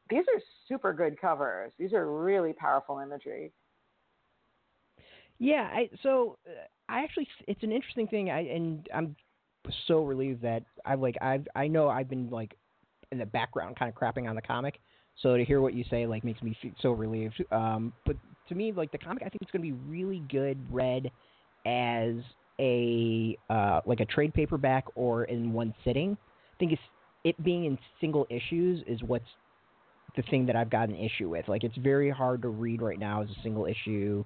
These are super good covers. These are really powerful imagery. Yeah, I, so uh, I actually it's an interesting thing. I and I'm so relieved that I've like I've I know I've been like in the background kind of crapping on the comic. So to hear what you say like makes me so relieved. Um, but to me, like the comic, I think it's going to be really good read as a uh, like a trade paperback or in one sitting. I think it's it being in single issues is what's the thing that I've got an issue with. Like it's very hard to read right now as a single issue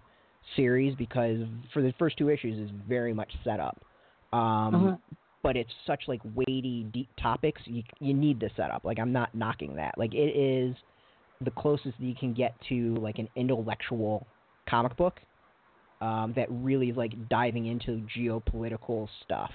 series because for the first two issues is very much set up. Um, uh-huh. But it's such like weighty, deep topics. You you need the setup. Like I'm not knocking that. Like it is the closest that you can get to like an intellectual comic book um, that really is like diving into geopolitical stuff.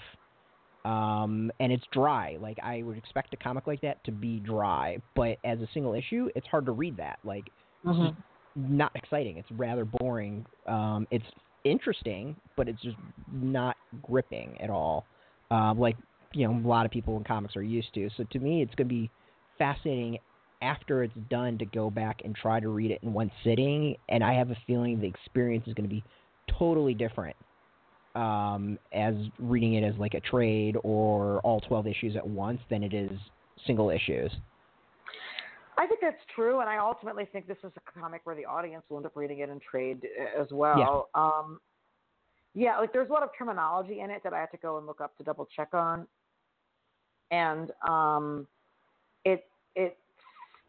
Um, and it's dry. Like I would expect a comic like that to be dry, but as a single issue, it's hard to read that. Like mm-hmm. it's not exciting. It's rather boring. Um, it's interesting, but it's just not gripping at all. Um, like you know, a lot of people in comics are used to. So to me, it's going to be fascinating after it's done to go back and try to read it in one sitting. And I have a feeling the experience is going to be totally different um, as reading it as like a trade or all 12 issues at once than it is single issues. I think that's true, and I ultimately think this is a comic where the audience will end up reading it in trade uh, as well. Yeah. Um, yeah, like there's a lot of terminology in it that I had to go and look up to double check on, and um, it it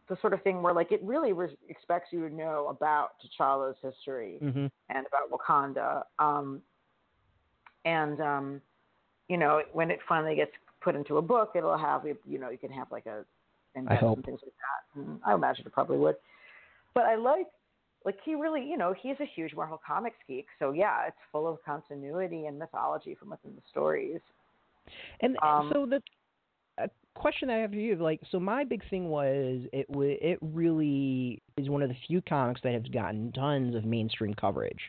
the sort of thing where like it really re- expects you to know about T'Challa's history mm-hmm. and about Wakanda. Um, and um, you know, when it finally gets put into a book, it'll have you know you can have like a and things like that. And I imagine it probably would. But I like like he really you know he's a huge Marvel Comics geek, so yeah, it's full of continuity and mythology from within the stories. And um, so the question that I have for you, like, so my big thing was it w- it really is one of the few comics that has gotten tons of mainstream coverage.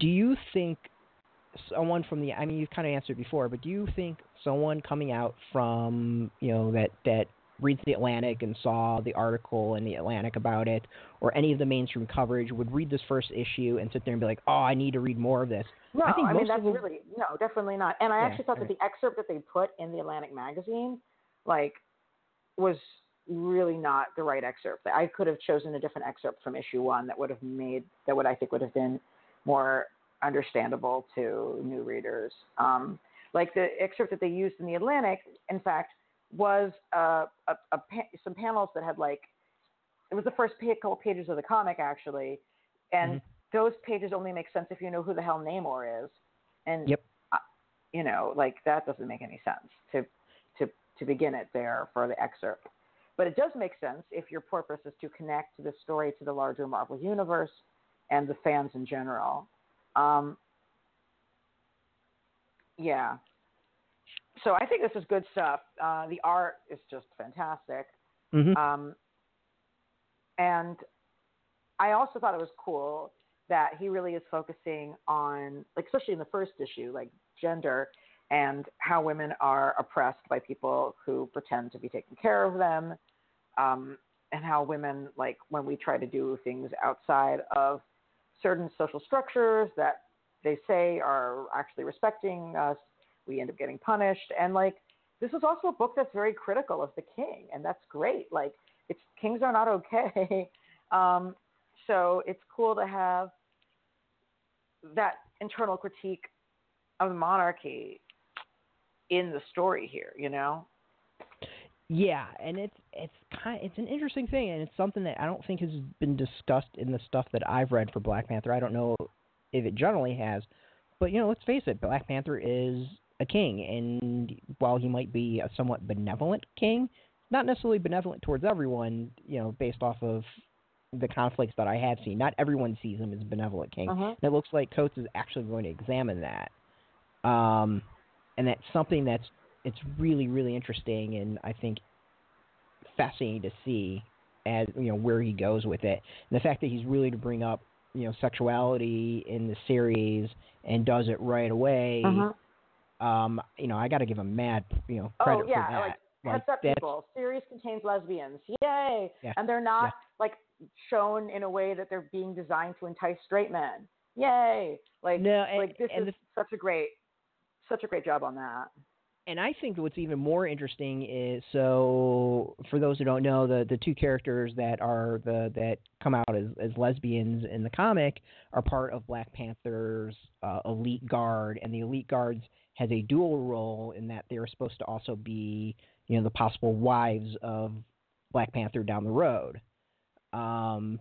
Do you think someone from the I mean you've kind of answered before, but do you think someone coming out from you know that that reads the Atlantic and saw the article in the Atlantic about it, or any of the mainstream coverage, would read this first issue and sit there and be like, "Oh, I need to read more of this." No, I, think I mean that's really no, definitely not. And I yeah, actually thought right. that the excerpt that they put in the Atlantic magazine, like, was really not the right excerpt. I could have chosen a different excerpt from issue one that would have made that would I think would have been more understandable to new readers. Um, like the excerpt that they used in the Atlantic, in fact, was uh, a, a, some panels that had like it was the first couple pages of the comic actually, and mm-hmm. those pages only make sense if you know who the hell Namor is, and yep. uh, you know like that doesn't make any sense to to to begin it there for the excerpt. But it does make sense if your purpose is to connect the story to the larger Marvel universe and the fans in general. Um, yeah, so I think this is good stuff. Uh, the art is just fantastic. Mm-hmm. Um, and I also thought it was cool that he really is focusing on, like, especially in the first issue, like gender and how women are oppressed by people who pretend to be taking care of them, um, and how women, like, when we try to do things outside of certain social structures that they say are actually respecting us, we end up getting punished. And like this is also a book that's very critical of the king, and that's great. Like it's kings are not okay. um, so it's cool to have that internal critique of the monarchy in the story here, you know? Yeah, and it's it's kind of, it's an interesting thing, and it's something that I don't think has been discussed in the stuff that I've read for Black Panther. I don't know if it generally has, but you know, let's face it, Black Panther is a king, and while he might be a somewhat benevolent king, not necessarily benevolent towards everyone, you know, based off of the conflicts that I have seen. Not everyone sees him as a benevolent king. Uh-huh. And it looks like Coates is actually going to examine that. Um, and that's something that's it's really really interesting, and I think fascinating to see as you know where he goes with it. And the fact that he's really to bring up you know sexuality in the series and does it right away. Uh-huh um, you know, I got to give him mad, you know, credit oh yeah, for that. like heads up, people. Series contains lesbians. Yay! Yeah. And they're not like shown in a way that they're being designed to entice straight men. Yay! Like No, and- like this is such a great such a great job on that. and I think what's even more interesting is so for those who don't know the the two characters that are the that come out as, as lesbians in the comic are part of Black Panther's uh, elite guard and the elite guards has a dual role in that they're supposed to also be you know the possible wives of Black Panther down the road. Um,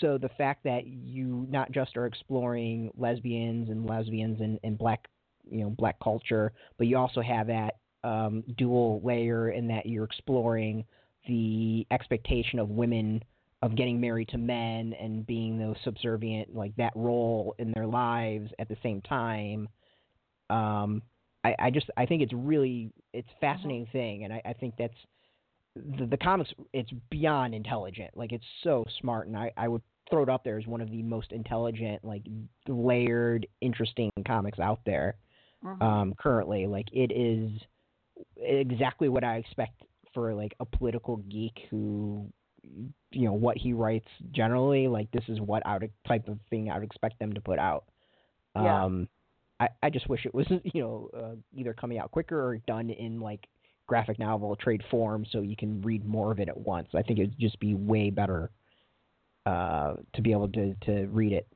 so the fact that you not just are exploring lesbians and lesbians and, and black you know black culture, but you also have that um, dual layer in that you're exploring the expectation of women of getting married to men and being those subservient like that role in their lives at the same time. Um, I, I just I think it's really it's a fascinating thing, and I, I think that's the, the comics. It's beyond intelligent. Like it's so smart, and I, I would throw it up there as one of the most intelligent, like layered, interesting comics out there Mhm. um, currently. Like it is exactly what I expect for like a political geek who, you know, what he writes generally. Like this is what I would type of thing I would expect them to put out. Yeah. Um, I I just wish it was you know uh, either coming out quicker or done in like graphic novel trade form so you can read more of it at once. I think it'd just be way better uh, to be able to to read it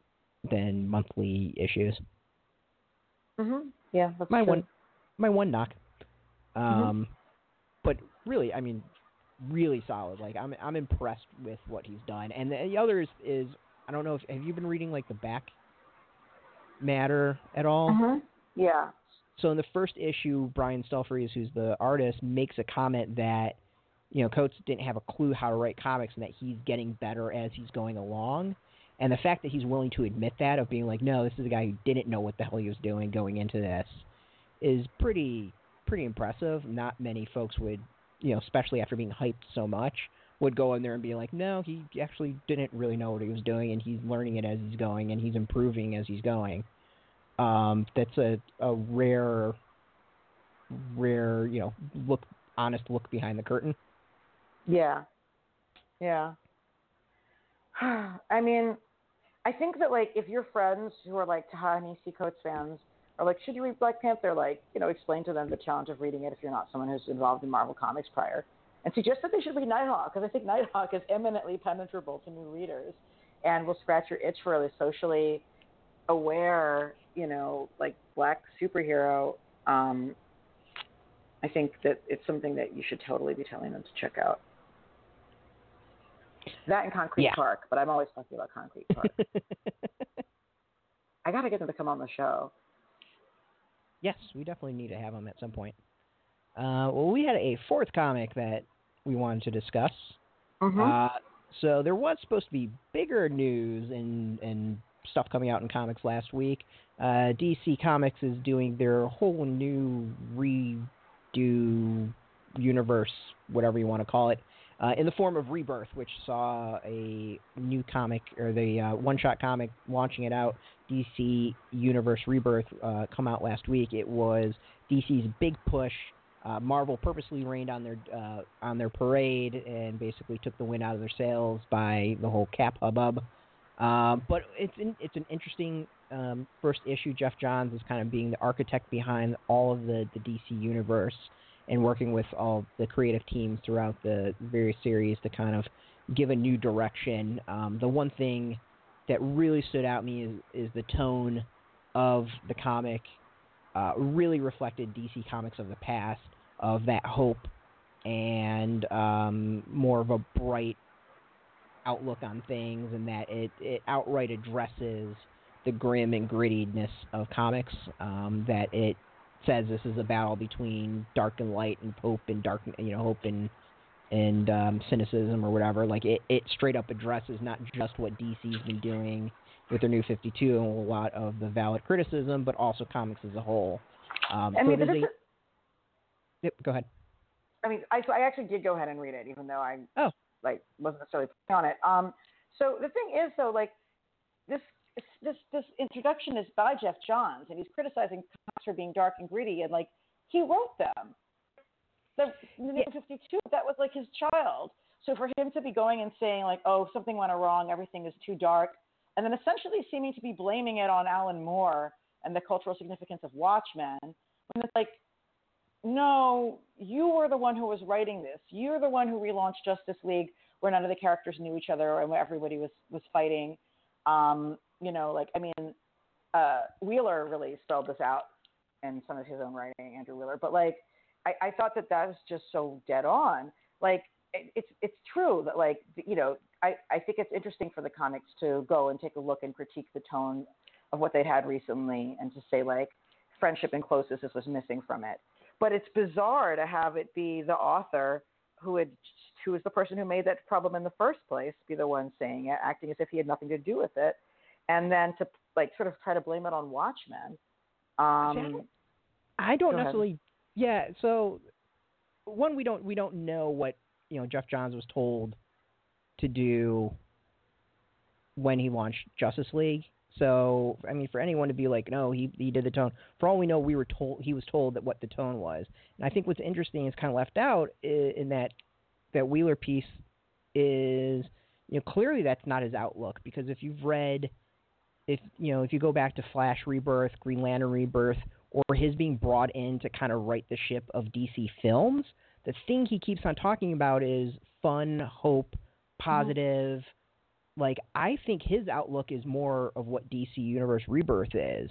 than monthly issues Mhm. Yeah, that's my true. one my one knock. Mm-hmm. Um but really I mean really solid. Like I'm I'm impressed with what he's done. And the, the other is, is I don't know if have you been reading like the back matter at all? Mhm. Yeah. So in the first issue, Brian Stelfreeze, who's the artist, makes a comment that you know Coates didn't have a clue how to write comics and that he's getting better as he's going along. And the fact that he's willing to admit that of being like, no, this is a guy who didn't know what the hell he was doing going into this, is pretty pretty impressive. Not many folks would, you know, especially after being hyped so much, would go in there and be like, no, he actually didn't really know what he was doing, and he's learning it as he's going, and he's improving as he's going. Um, that's a, a rare, rare, you know, look honest look behind the curtain. Yeah. Yeah. I mean, I think that like if your friends who are like Ta-Nehisi Coates fans are like, should you read Black Panther? Like, you know, explain to them the challenge of reading it if you're not someone who's involved in Marvel Comics prior, and suggest that they should read Nighthawk because I think Nighthawk is eminently penetrable to new readers and will scratch your itch for a socially aware, you know, like black superhero. Um, I think that it's something that you should totally be telling them to check out. That and Concrete Yeah. Park, but I'm always talking about Concrete Park. I got to get them to come on the show. yes, we definitely need to have them at some point. Uh, well, we had a fourth comic that we wanted to discuss. Mm-hmm. Uh, so there was supposed to be bigger news and and stuff coming out in comics last week. Uh, DC Comics is doing their whole new redo universe, whatever you want to call it, uh, in the form of Rebirth, which saw a new comic or the uh, one-shot comic launching it out. DC Universe Rebirth uh, come out last week. It was DC's big push. Uh, Marvel purposely rained on their uh, on their parade and basically took the wind out of their sails by the whole cap hubbub. Um, but it's an, it's an interesting um, first issue. Geoff Johns is kind of being the architect behind all of the, the DC universe and working with all the creative teams throughout the various series to kind of give a new direction. Um, the one thing that really stood out to me is, is the tone of the comic. Uh, really reflected DC Comics of the past, of that hope and um, more of a bright outlook on things, and that it, it outright addresses the grim and grittiness of comics. Um, that it says this is a battle between dark and light, and hope and dark, you know, hope and and um, cynicism or whatever. Like it, it straight up addresses not just what DC's been doing with their new 52 and a lot of the valid criticism, but also comics as a whole. Um, I so mean, this a- is, Yep, go ahead. I mean, I, so I actually did go ahead and read it, even though I Oh. like wasn't necessarily on it. Um, so the thing is, though, like this this this introduction is by Geoff Johns, and he's criticizing comics for being dark and greedy, and like he wrote them. The, the yeah. 52, that was like his child. So for him to be going and saying like, oh, something went wrong, everything is too dark, and then essentially seeming to be blaming it on Alan Moore and the cultural significance of Watchmen, when it's like, no, you were the one who was writing this. You're the one who relaunched Justice League, where none of the characters knew each other and where everybody was was fighting. Um, you know, like I mean, uh, Wheeler really spelled this out in some of his own writing, Andrew Wheeler. But like, I, I thought that that was just so dead on. Like, it, it's it's true that like you know, I I think it's interesting for the comics to go and take a look and critique the tone of what they'd had recently, and to say like, friendship and closeness was missing from it. But it's bizarre to have it be the author who had who was the person who made that problem in the first place be the one saying it, acting as if he had nothing to do with it, and then to like sort of try to blame it on Watchmen. Um, I don't necessarily. Yeah. So one, we don't we don't know what you know Geoff Johns was told to do when he launched Justice League. So I mean, for anyone to be like, no, he he did the tone. For all we know, we were told he was told that what the tone was. And I think what's interesting is kind of left out in, that that Wheeler piece is you know clearly that's not his outlook because if you've read if you know if you go back to Flash Rebirth, Green Lantern Rebirth, or his being brought in to kind of right the ship of DC films, the thing he keeps on talking about is fun, hope, mm-hmm. positive. Like I think his outlook is more of what DC Universe Rebirth is.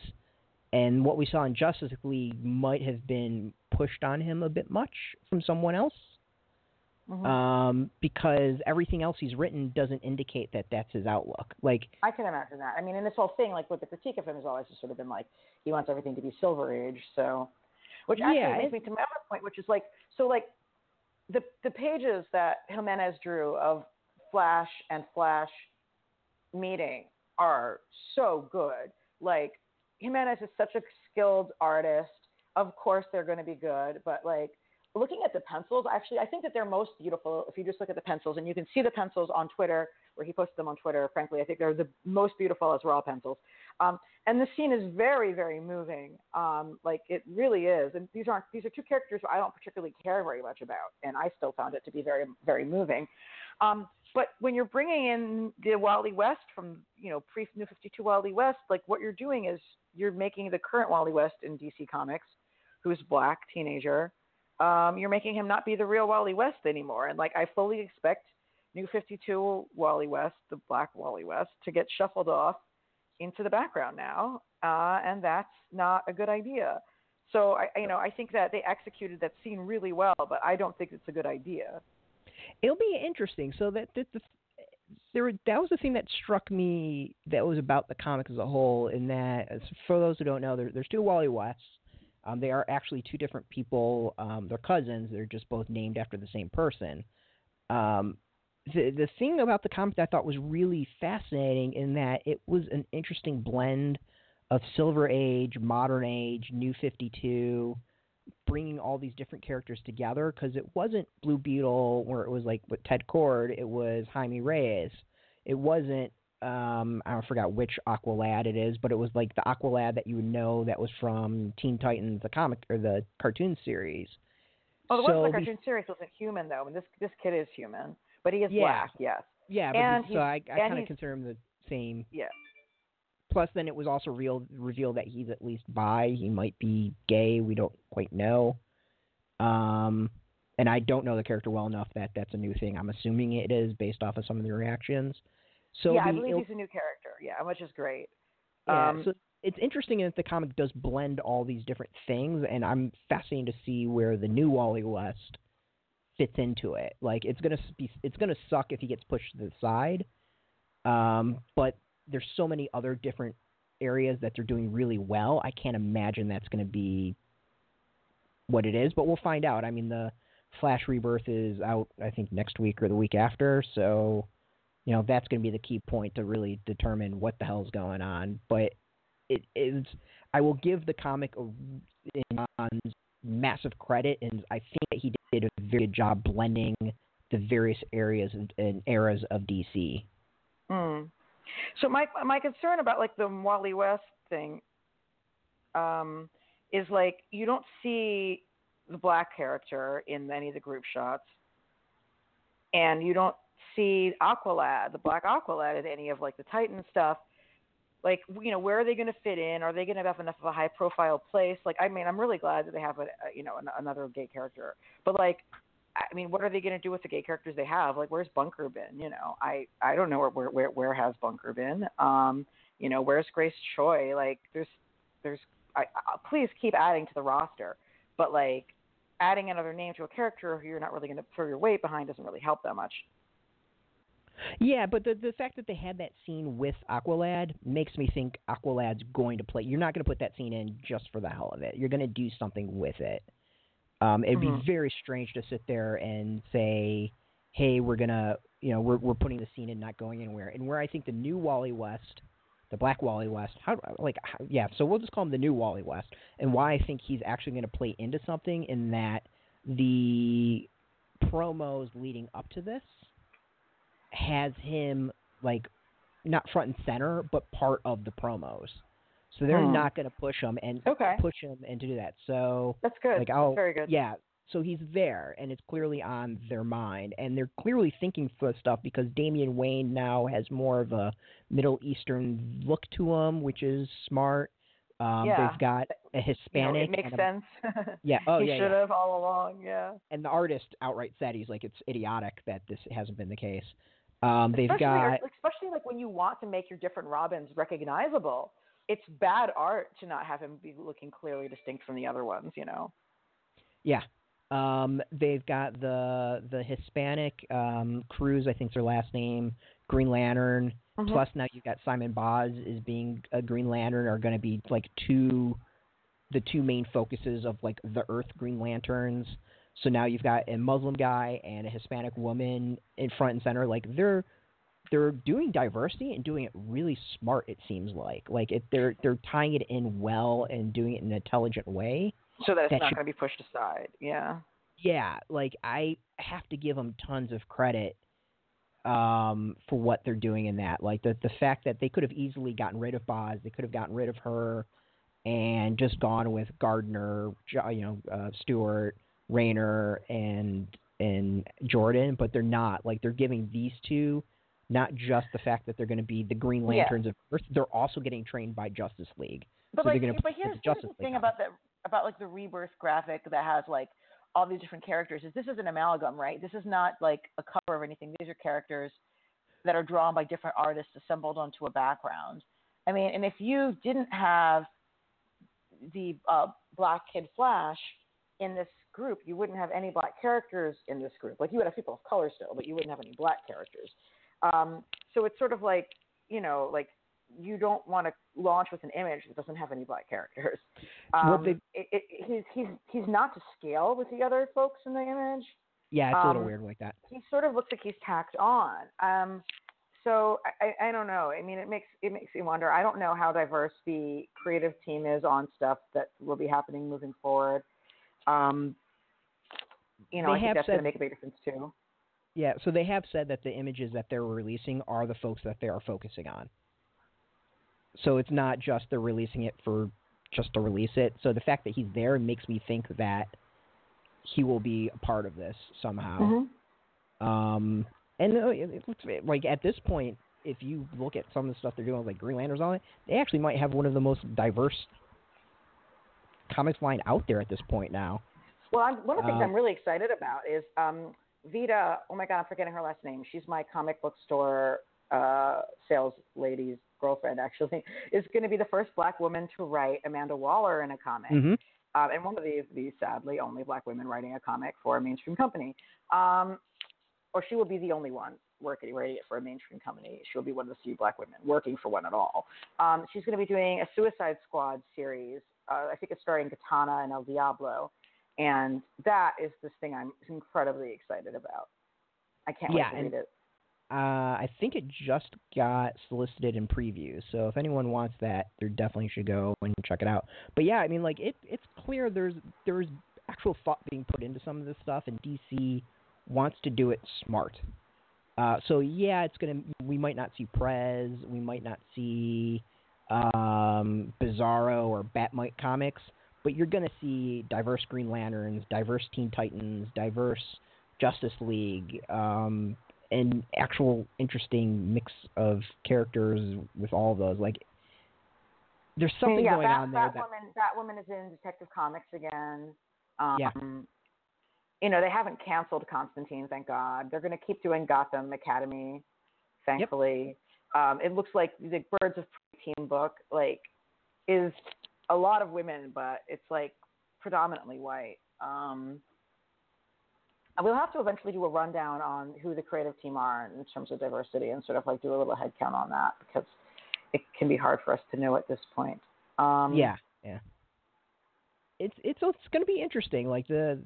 And what we saw in Justice League might have been pushed on him a bit much from someone else. Mm-hmm. Um, because everything else he's written doesn't indicate that that's his outlook. Like I can imagine that. I mean, and this whole thing, like with the critique of him, has always just sort of been like he wants everything to be Silver Age. So, which actually yeah, makes me to my other point, which is like so like the the pages that Jimenez drew of Flash and Flash meeting are so good. Like Jimenez is such a skilled artist. Of course, they're going to be good, but like looking at the pencils, actually, I think that they're most beautiful if you just look at the pencils, and you can see the pencils on Twitter, where he posted them on Twitter. Frankly, I think they're the most beautiful as raw pencils. Um, and the scene is very, very moving. Um, like it really is. And these aren't these are two characters I don't particularly care very much about, and I still found it to be very, very moving. Um, but when you're bringing in the Wally West from you know pre New 52 Wally West, like what you're doing is you're making the current Wally West in DC Comics, who's black teenager um, you're making him not be the real Wally West anymore. And like I fully expect New 52 Wally West, the Black Wally West, to get shuffled off into the background now, uh, and that's not a good idea. So I, you know, I think that they executed that scene really well, but I don't think it's a good idea. It'll be interesting. So that, that the, there, that was the thing that struck me that was about the comic as a whole. In that, for those who don't know, there, there's two Wally Wests. Um, they are actually two different people. Um, they're cousins. They're just both named after the same person. Um, the the thing about the comic that I thought was really fascinating in that it was an interesting blend of Silver Age, Modern Age, New Fifty Two, bringing all these different characters together because it wasn't Blue Beetle where it was like with Ted Kord. It was Jaime Reyes. It wasn't um, I forgot which Aqualad it is, but it was like the Aqualad that you would know that was from Teen Titans, the comic or the cartoon series. Oh, the so one from the cartoon series wasn't human though, and this this kid is human, but he is yeah. black. Yes. Yeah, and so I, I kind of consider him the same. Yeah. Plus, then it was also real revealed that he's at least bi. He might be gay. We don't quite know. Um, and I don't know the character well enough that that's a new thing. I'm assuming it is based off of some of the reactions. So yeah, the, I believe he's a new character. Yeah, which is great. Yeah, um, so it's interesting that the comic does blend all these different things, and I'm fascinated to see where the new Wally West fits into it. Like it's gonna be, it's gonna suck if he gets pushed to the side. Um, but there's so many other different areas that they're doing really well. I can't imagine that's going to be what it is, but we'll find out. I mean, the Flash Rebirth is out, I think, next week or the week after, so you know that's going to be the key point to really determine what the hell's going on. But it is I will give the comic a massive credit, and I think that he did a very good job blending the various areas and eras of DC. Mm. So my my concern about like the Wally West thing um, is like you don't see the black character in any of the group shots, and you don't see Aqualad, the black Aqualad, in any of like the Titan stuff. Like you know, where are they going to fit in? Are they going to have enough of a high profile place? Like, I mean, I'm really glad that they have a, you know an, another gay character, but like I mean, what are they going to do with the gay characters they have? Like, where's Bunker been? You know, I I don't know where where where has Bunker been? Um, you know, where's Grace Choi? Like, there's there's I, I, please keep adding to the roster, but like adding another name to a character who you're not really going to throw your weight behind doesn't really help that much. Yeah, but the the fact that they had that scene with Aqualad makes me think Aqualad's going to play. You're not going to put that scene in just for the hell of it. You're going to do something with it. Um, it'd mm-hmm. be very strange to sit there and say, "Hey, we're gonna, you know, we're we're putting the scene in, not going anywhere." And where I think the new Wally West, the Black Wally West, how like how, yeah, so we'll just call him the new Wally West. And why I think he's actually going to play into something in that the promos leading up to this has him like not front and center, but part of the promos. So they're hmm. not going to push him and okay. push him and to do that. So that's good. Like I'll, very good. Yeah. So he's there, and it's clearly on their mind, and they're clearly thinking for stuff because Damian Wayne now has more of a Middle Eastern look to him, which is smart. Um, yeah. They've got a Hispanic. You know, it makes sense. yeah. Oh, he yeah. should yeah. have all along. Yeah. And the artist outright said he's like it's idiotic that this hasn't been the case. Um, they've especially, got especially like when you want to make your different Robins recognizable it's bad art to not have him be looking clearly distinct from the other ones, you know. Yeah. Um, they've got the the Hispanic um, Cruz, I think is their last name, Green Lantern. Mm-hmm. Plus now you've got Simon Baz is being a Green Lantern are going to be like two the two main focuses of like the Earth Green Lanterns. So now you've got a Muslim guy and a Hispanic woman in front and center. Like they're they're doing diversity and doing it really smart. It seems like like it, they're they're tying it in well and doing it in an intelligent way. So that it's that not going to be pushed aside. Yeah. Yeah, like I have to give them tons of credit um, for what they're doing in that. Like the the fact that they could have easily gotten rid of Baz, they could have gotten rid of her, and just gone with Gardner, you know, uh, Stewart, Rayner, and and Jordan, but they're not. Like they're giving these two not just the fact that they're going to be the Green Lanterns yeah. of Earth, they're also getting trained by Justice League. But so like, they're but here's, here's the thing about the about like the rebirth graphic that has like all these different characters is this is an amalgam, right? This is not like a cover of anything. These are characters that are drawn by different artists assembled onto a background. I mean, and if you didn't have the uh, Black Kid Flash in this group, you wouldn't have any black characters in this group. Like you would have people of color still, but you wouldn't have any black characters. Um, so it's sort of like, you know, like you don't want to launch with an image that doesn't have any black characters. Um, well, they, it, it, he's he's he's not to scale with the other folks in the image. Yeah, it's um, a little um, weird like that. He sort of looks like he's tacked on. Um, so I, I don't know. I mean, it makes it makes me wonder. I don't know how diverse the creative team is on stuff that will be happening moving forward. Um, you know, they I think that's going to make a big difference too. Yeah, so they have said that the images that they're releasing are the folks that they are focusing on. So it's not just they're releasing it for just to release it. So the fact that he's there makes me think that he will be a part of this somehow. Mm-hmm. Um, and uh, it looks like at this point, if you look at some of the stuff they're doing like Green Lanterns on it, they actually might have one of the most diverse comics line out there at this point now. Well, I'm, one of the things uh, I'm really excited about is um, Vita, oh my God, I'm forgetting her last name. She's my comic book store uh, sales lady's girlfriend, actually, is going to be the first black woman to write Amanda Waller in a comic. Mm-hmm. Um, and one of the, the sadly only black women writing a comic for a mainstream company. Um, or she will be the only one working writing it for a mainstream company. She'll be one of the few black women working for one at all. Um, she's going to be doing a Suicide Squad series. Uh, I think it's starring Katana and El Diablo and that is this thing I'm incredibly excited about. I can't yeah, wait to read it. Uh, I think it just got solicited in preview, so if anyone wants that, they definitely should go and check it out. But yeah, I mean, like it, it's clear there's there's actual thought being put into some of this stuff, and DC wants to do it smart. Uh, so yeah, it's gonna. We might not see Prez. We might not see um, Bizarro or Batmite comics, but you're gonna see diverse Green Lanterns, diverse Teen Titans, diverse Justice League, um, and actual interesting mix of characters with all of those. Like, there's something yeah, going Bat, on there. Batwoman, Batwoman is in Detective Comics again. Um, Yeah. You know, they haven't canceled Constantine, thank God. They're going to keep doing Gotham Academy, thankfully. Um, it looks like the Birds of Prey team book, like, is a lot of women, but it's like predominantly white. Um, and we'll have to eventually do a rundown on who the creative team are in terms of diversity and sort of like do a little head count on that because it can be hard for us to know at this point. Um, yeah, yeah. It's it's it's going to be interesting. Like the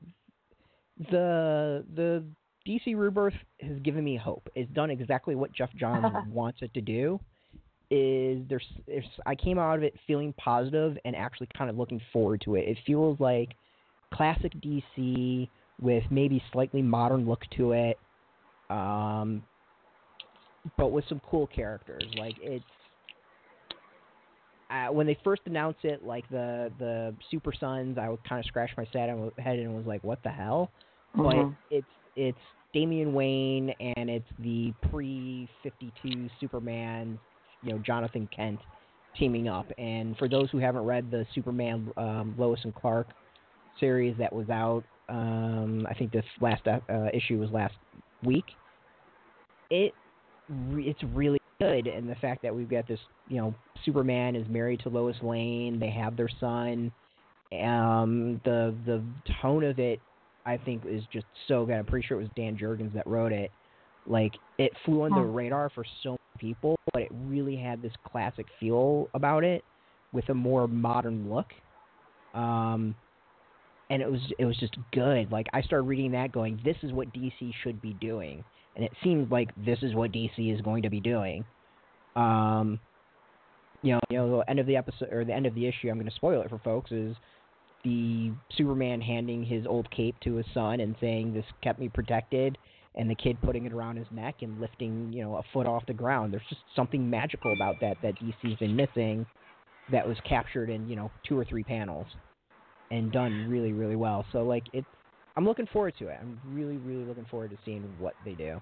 the the DC Rebirth has given me hope. It's done exactly what Geoff Johns wants it to do. Is there's, there's I came out of it feeling positive and actually kind of looking forward to it. It feels like classic DC with maybe slightly modern look to it, um, but with some cool characters. Like it's uh, when they first announced it, like the the Super Sons, I would kind of scratch my sad head and was like, "What the hell?" Mhm. But it's it's Damian Wayne and it's the pre fifty two Superman, you know, Jonathan Kent teaming up. And for those who haven't read the Superman um, Lois and Clark series that was out, um, I think this last uh, issue was last week. It it's really good, and the fact that we've got this, you know, Superman is married to Lois Lane. They have their son. Um, the the tone of it, I think, is just so good. I'm pretty sure it was Dan Jurgens that wrote it. Like it flew under the radar for so many people, but it really had this classic feel about it with a more modern look. Um, and it was it was just good. Like I started reading that, going, "This is what DC should be doing," and it seems like this is what DC is going to be doing. Um, you know, you know, the end of the episode or the end of the issue. I'm going to spoil it for folks. Is the Superman handing his old cape to his son and saying, "This kept me protected," and the kid putting it around his neck and lifting, you know, a foot off the ground. There's just something magical about that that DC's been missing. That was captured in you know two or three panels, and done really really well. So like it's, I'm looking forward to it. I'm really really looking forward to seeing what they do.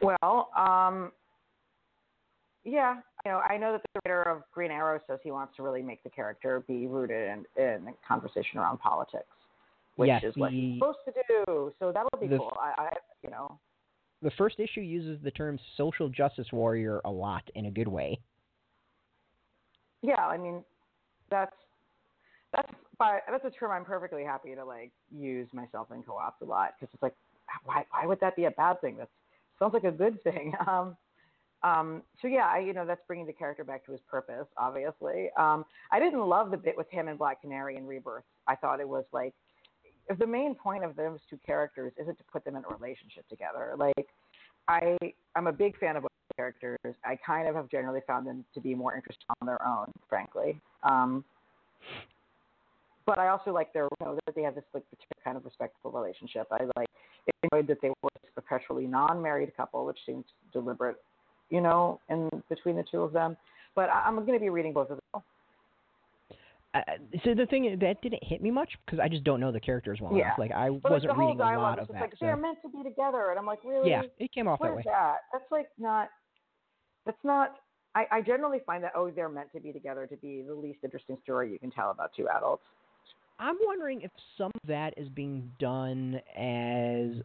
Well, um, yeah, you know, I know that the writer of Green Arrow says he wants to really make the character be rooted in, in conversation around politics, which Yes, is what the- he's supposed to do. So that'll be the- cool. I, I, you know, The first issue uses the term social justice warrior a lot in a good way. yeah, I mean, that's that's by, that's a term I'm perfectly happy to like use myself in co-ops a lot because it's like, why why would that be a bad thing? That sounds like a good thing. Um, um, so yeah, I, you know, that's bringing the character back to his purpose. Obviously, um, I didn't love the bit with him and Black Canary in Rebirth. I thought it was like, if the main point of those two characters isn't to put them in a relationship together. Like, I I'm a big fan of both characters. I kind of have generally found them to be more interesting on their own, frankly. Um, but I also like their, you know, that they have this like particular kind of respectful relationship. I like enjoyed that they were a perpetually non-married couple, which seems deliberate, you know, in between the two of them. But I, I'm going to be reading both of them. Uh, so the thing is, that didn't hit me much because I just don't know the characters well Yeah. enough. Like I But wasn't whole reading a lot of that. like so- they're meant to be together, and I'm like, really? yeah, it came off What that way. that? That's like not. That's not. I, I generally find that oh, they're meant to be together to be the least interesting story you can tell about two adults. I'm wondering if some of that is being done as,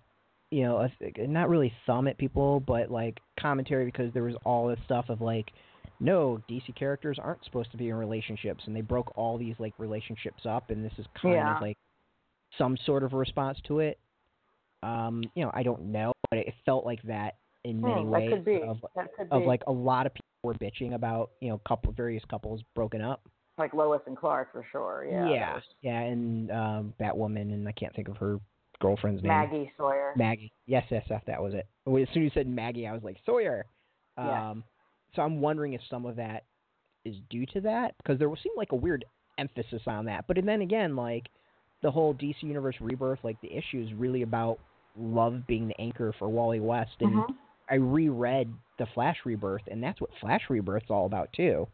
you know, a, not really thumb at people, but like commentary because there was all this stuff of like, no, DC characters aren't supposed to be in relationships, and they broke all these like relationships up, and this is kind Yeah. of like some sort of response to it. Um, you know, I don't know, but it felt like that in many Hmm, ways. that could be. Of, that could of be. like a lot of people were bitching about you know couple various couples broken up. like Lois and Clark for sure. Yeah. yeah, yeah, and um, Batwoman, and I can't think of her girlfriend's name. Maggie Sawyer. Maggie. Yes, yes, yes, that was it. As soon as you said Maggie, I was like Sawyer. Um, Yeah. So I'm wondering if some of that is due to that because there was seemed like a weird emphasis on that. But then again, like the whole DC Universe rebirth, like the issue is really about love being the anchor for Wally West, and Mhm. I reread the Flash Rebirth, and that's what Flash Rebirth's all about too.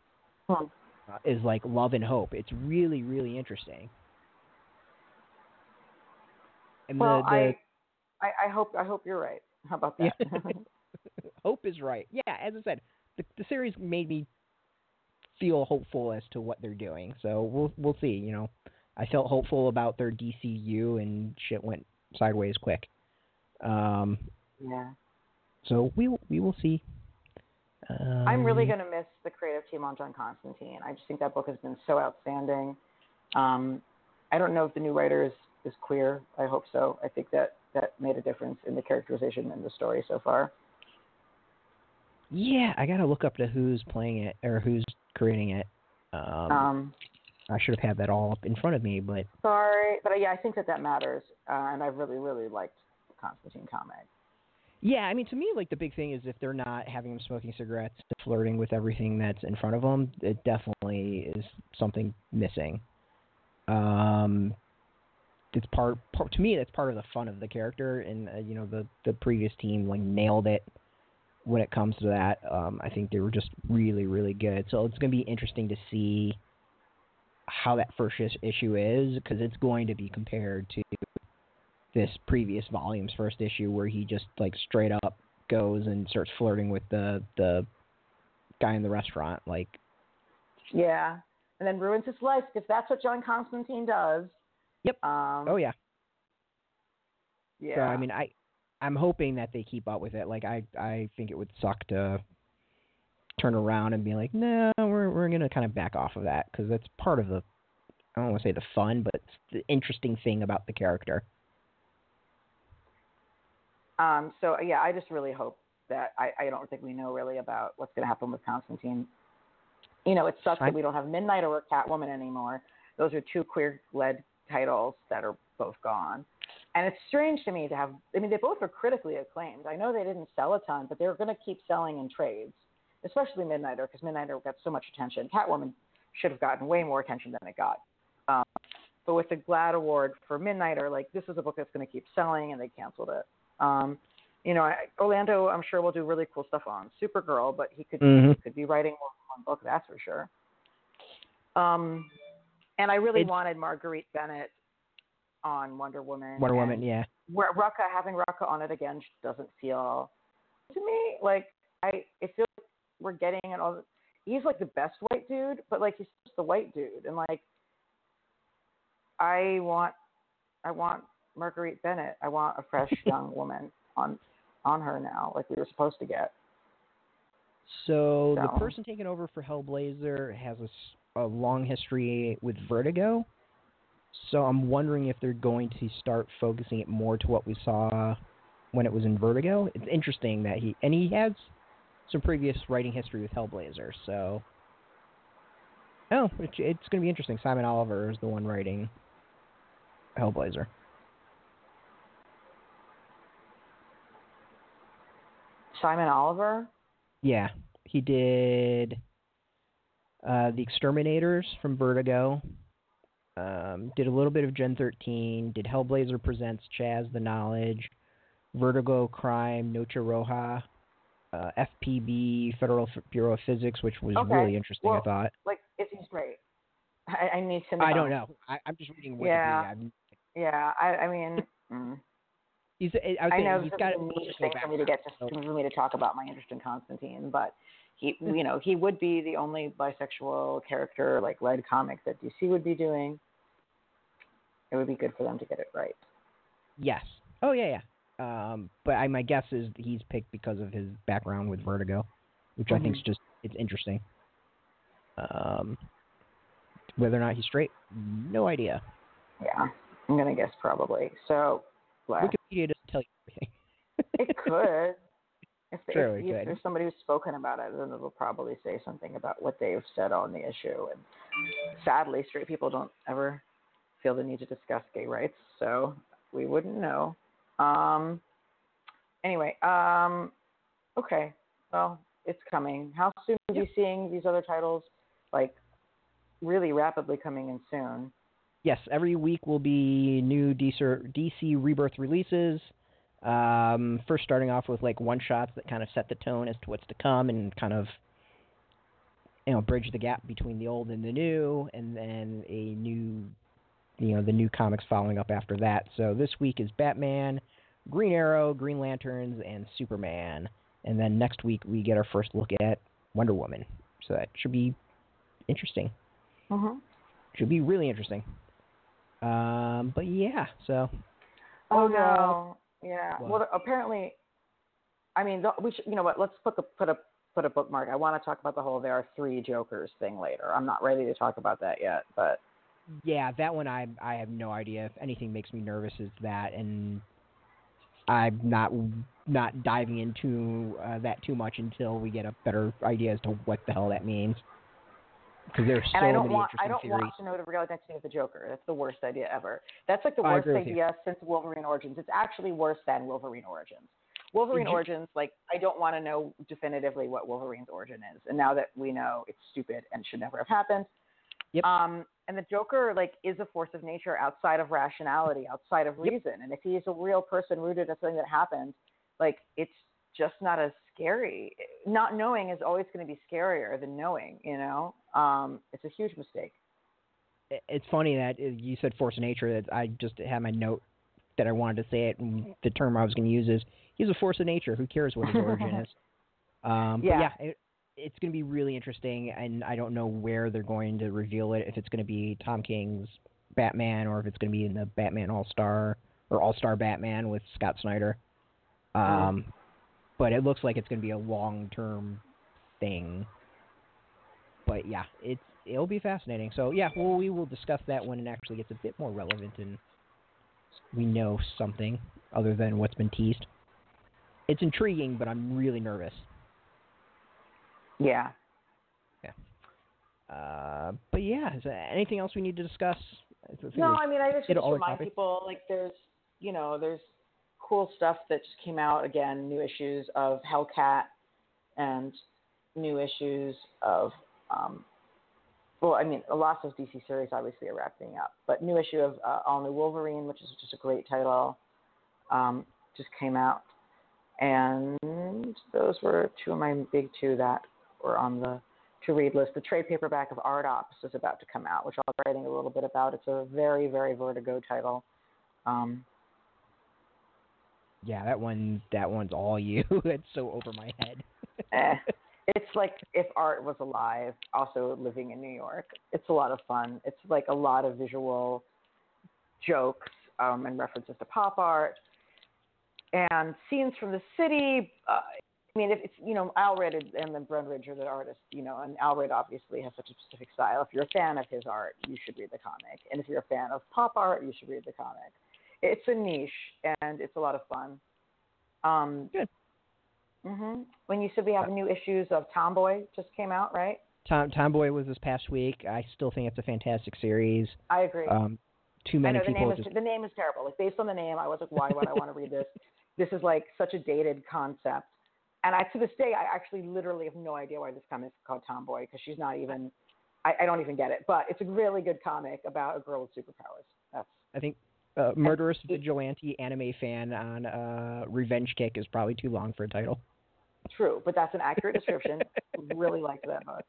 Hmm. Uh, is like love and hope. It's really really interesting. And Well, the, the I, I I hope I hope you're right. How about that? hope is right. Yeah, as I said, the the series made me feel hopeful as to what they're doing. So we'll we'll see. You know, I felt hopeful about their DCU, and shit went sideways quick. Um, yeah. so we will- we will see. Um, I'm really going to miss the creative team on John Constantine. I just think that book has been so outstanding. Um, I don't know if the new writer is, is queer. I hope so. I think that that made a difference in the characterization and the story so far. Yeah, I gotta look up to who's playing it or who's creating it. Um, Um, I should have had that all up in front of me, but sorry, but yeah, I think that that matters, uh, and I really, really liked the Constantine comic. Yeah, I mean, to me, like the big thing is if they're not having him smoking cigarettes, flirting with everything that's in front of them, it definitely is something missing. Um, it's part, part to me. That's part of the fun of the character, and uh, you know, the the previous team like nailed it when it comes to that. Um, I think they were just really, really good. So it's going to be interesting to see how that first is- issue is because it's going to be compared to this previous volume's first issue where he just like straight up goes and starts flirting with the the guy in the restaurant like Yeah, and then ruins his life because that's what John Constantine does. Yep. Um, oh yeah yeah. so i mean i i'm hoping that they keep up with it like i i think it would suck to turn around and be like no we're we're going to kind of back off of that cuz that's part of the i don't want to say the fun but it's the interesting thing about the character Um, so yeah, I just really hope that I, I don't think we know really about what's going to happen with Constantine. You know, it sucks I- that we don't have Midnight or Catwoman anymore. Those are two queer-led titles that are both gone. And it's strange to me to have. I mean, they both are critically acclaimed. I know they didn't sell a ton, but they're going to keep selling in trades, especially Midnighter because Midnighter got so much attention. Catwoman should have gotten way more attention than it got. Um, but with the GLAAD Award for Midnighter, like this is a book that's going to keep selling, and they canceled it. Um, you know, I, Orlando, I'm sure will do really cool stuff on Supergirl, but he could Mhm. he could be writing more than one book, that's for sure. Um, and I really It's- wanted Marguerite Bennett on Wonder Woman. wonder woman yeah Ru- Rucka having Rucka on it again doesn't feel to me like I. It feels like we're getting it all. He's like the best white dude, but like he's just the white dude, and like I want, I want Marguerite Bennett. I want a fresh young woman on on her now, like we were supposed to get. So the person taking over for Hellblazer has a long history with Vertigo. So I'm wondering if they're going to start focusing it more to what we saw when it was in Vertigo. It's interesting that he and he has some previous writing history with Hellblazer. So oh, it, it's going to be interesting. Simon Oliver is the one writing Hellblazer. Simon Oliver. Yeah, he did uh, the Exterminators from Vertigo. Um, did a little bit of Gen 13. Did Hellblazer presents Chas the Knowledge, Vertigo Crime, Noche Roja, uh, FBP Federal F- Bureau of Physics, which was Okay, really interesting. I well, thought. Like, is he straight? I, I need to know. I don't know. I, I'm just reading Wikipedia. Yeah. I'm- Yeah, I, I mean, mm. He's. I, would I know he's got a niche thing for me to get to, so- for me to talk about my interest in Constantine, but he, you know, he would be the only bisexual character like led comic that DC would be doing. It would be good for them to get it right. Yes. Oh yeah, yeah. Um, but I, my guess is he's picked because of his background with Vertigo, which I think is just it's interesting. Um, whether or not he's straight, no idea. Yeah, I'm gonna guess probably. So, well, Wikipedia doesn't tell you everything. it could. If, True, if, if there's somebody who's spoken about it, then it'll probably say something about what they've said on the issue. And sadly, straight people don't ever feel the need to discuss gay rights, so we wouldn't know. Um, anyway, um, okay. Well, it's coming. How soon are you seeing these other titles? Like, really rapidly coming in soon. Yes, every week will be new DC, DC Rebirth releases. Um, first, starting off with like one shots that kind of set the tone as to what's to come and kind of you know bridge the gap between the old and the new, and then you know the new comics following up after that. So this week is Batman, Green Arrow, Green Lanterns, and Superman, and then next week we get our first look at Wonder Woman. So that should be interesting. Mm-hmm. Should be really interesting. Um, but yeah, so Oh no. Yeah. What? Well, apparently, I mean, the, we should. You know what? Let's put the put a put a bookmark. I want to talk about the whole there are three Jokers thing later. I'm not ready to talk about that yet, but yeah, that one I I have no idea. If anything makes me nervous, is that, and I'm not not diving into uh, that too much until we get a better idea as to what the hell that means. Because there's so and I don't want I don't theories. want to know the real identity of the Joker. That's the worst idea ever. That's like the I worst idea since Wolverine Origins. It's actually worse than Wolverine Origins. Wolverine you- Origins, like I don't want to know definitively what Wolverine's origin is, and now that we know, it's stupid and should never have happened. Yep. Um, and the Joker, like, is a force of nature outside of rationality, outside of Yep. reason. And if he's a real person rooted in something that happened, like, it's just not as scary. Not knowing is always going to be scarier than knowing. You know, um, it's a huge mistake. It's funny that uh, you said force of nature. That I just had my note that I wanted to say it, and the term I was going to use is he's a force of nature. Who cares what his origin is? Um, Yeah. But yeah, it, it's going to be really interesting, and I don't know where they're going to reveal it. If it's going to be Tom King's Batman, or if it's going to be in the Batman All Star or All Star Batman with Scott Snyder. Um, But it looks like it's going to be a long term thing. But yeah, it's it'll be fascinating. So yeah, well, we will discuss that when it actually gets a bit more relevant and we know something other than what's been teased. It's intriguing, but I'm really nervous. Yeah. Yeah. Uh, but yeah, is there anything else we need to discuss? No, I mean, I just, just remind topics. people like there's, you know, there's cool stuff that just came out again, new issues of Hellcat and new issues of, um, well, I mean, a lot of DC series obviously are wrapping up, but new issue of uh, All New Wolverine, which is just a great title, um, just came out, and those were two of my big two that were on the to read list. The trade paperback of Art Ops is about to come out, which I'll be writing a little bit about. It's a very, very Vertigo title. Um, yeah, that one that one's all you. it's so over my head. eh. It's like if art was alive, also living in New York. It's a lot of fun. It's like a lot of visual jokes um, and references to pop art and scenes from the city. Uh, I mean, if it's you know Al Allred and then Brundridge are the artists, you know, and Al Allred obviously has such a specific style. If you're a fan of his art, you should read the comic, and if you're a fan of pop art, you should read the comic. It's a niche, and it's a lot of fun. Um, Good. hmm When you said we have new issues of Tomboy just came out, right? Tom Tomboy was this past week. I still think it's a fantastic series. I agree. Um, too I many know the people name is the name is terrible. Like based on the name, I was like, why would I want to read this? This is like such a dated concept. And I to this day, I actually literally have no idea why this comic is called Tomboy because she's not even. I, I don't even get it. But it's a really good comic about a girl with superpowers. That's I think uh, Murderous Vigilante anime fan on uh, Revenge Kick is probably too long for a title. true, but that's an accurate description. really liked that book.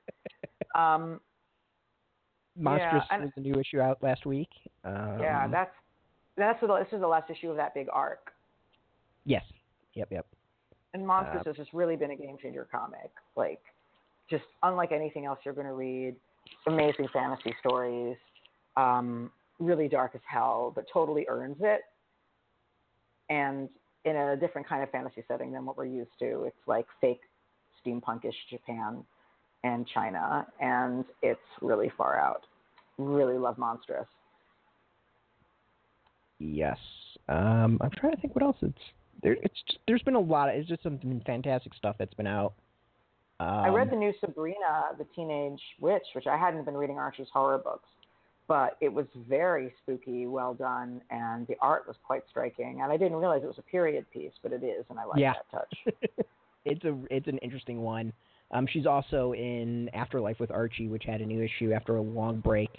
Um, Monstress and- was the new issue out last week. Um, yeah, that's that's the, this is the last issue of that big arc. yes. Yep, yep. And Monstress Uh, has just really been a game changer comic. Like, just unlike anything else you're going to read. Amazing fantasy stories. Um, really dark as hell, but totally earns it. And in a different kind of fantasy setting than what we're used to. It's like fake steampunkish Japan and China, and it's really far out. Really love Monstress. Yes. Um, I'm trying to think what else it's there. It's there's been a lot. Of, it's just some fantastic stuff that's been out. Um, I read the new Sabrina, the Teenage Witch, which I hadn't been reading Archie's horror books, but it was very spooky, well done, and the art was quite striking. And I didn't realize it was a period piece, but it is, and I like Yeah. that touch. it's a it's an interesting one. Um, she's also in Afterlife with Archie, which had a new issue after a long break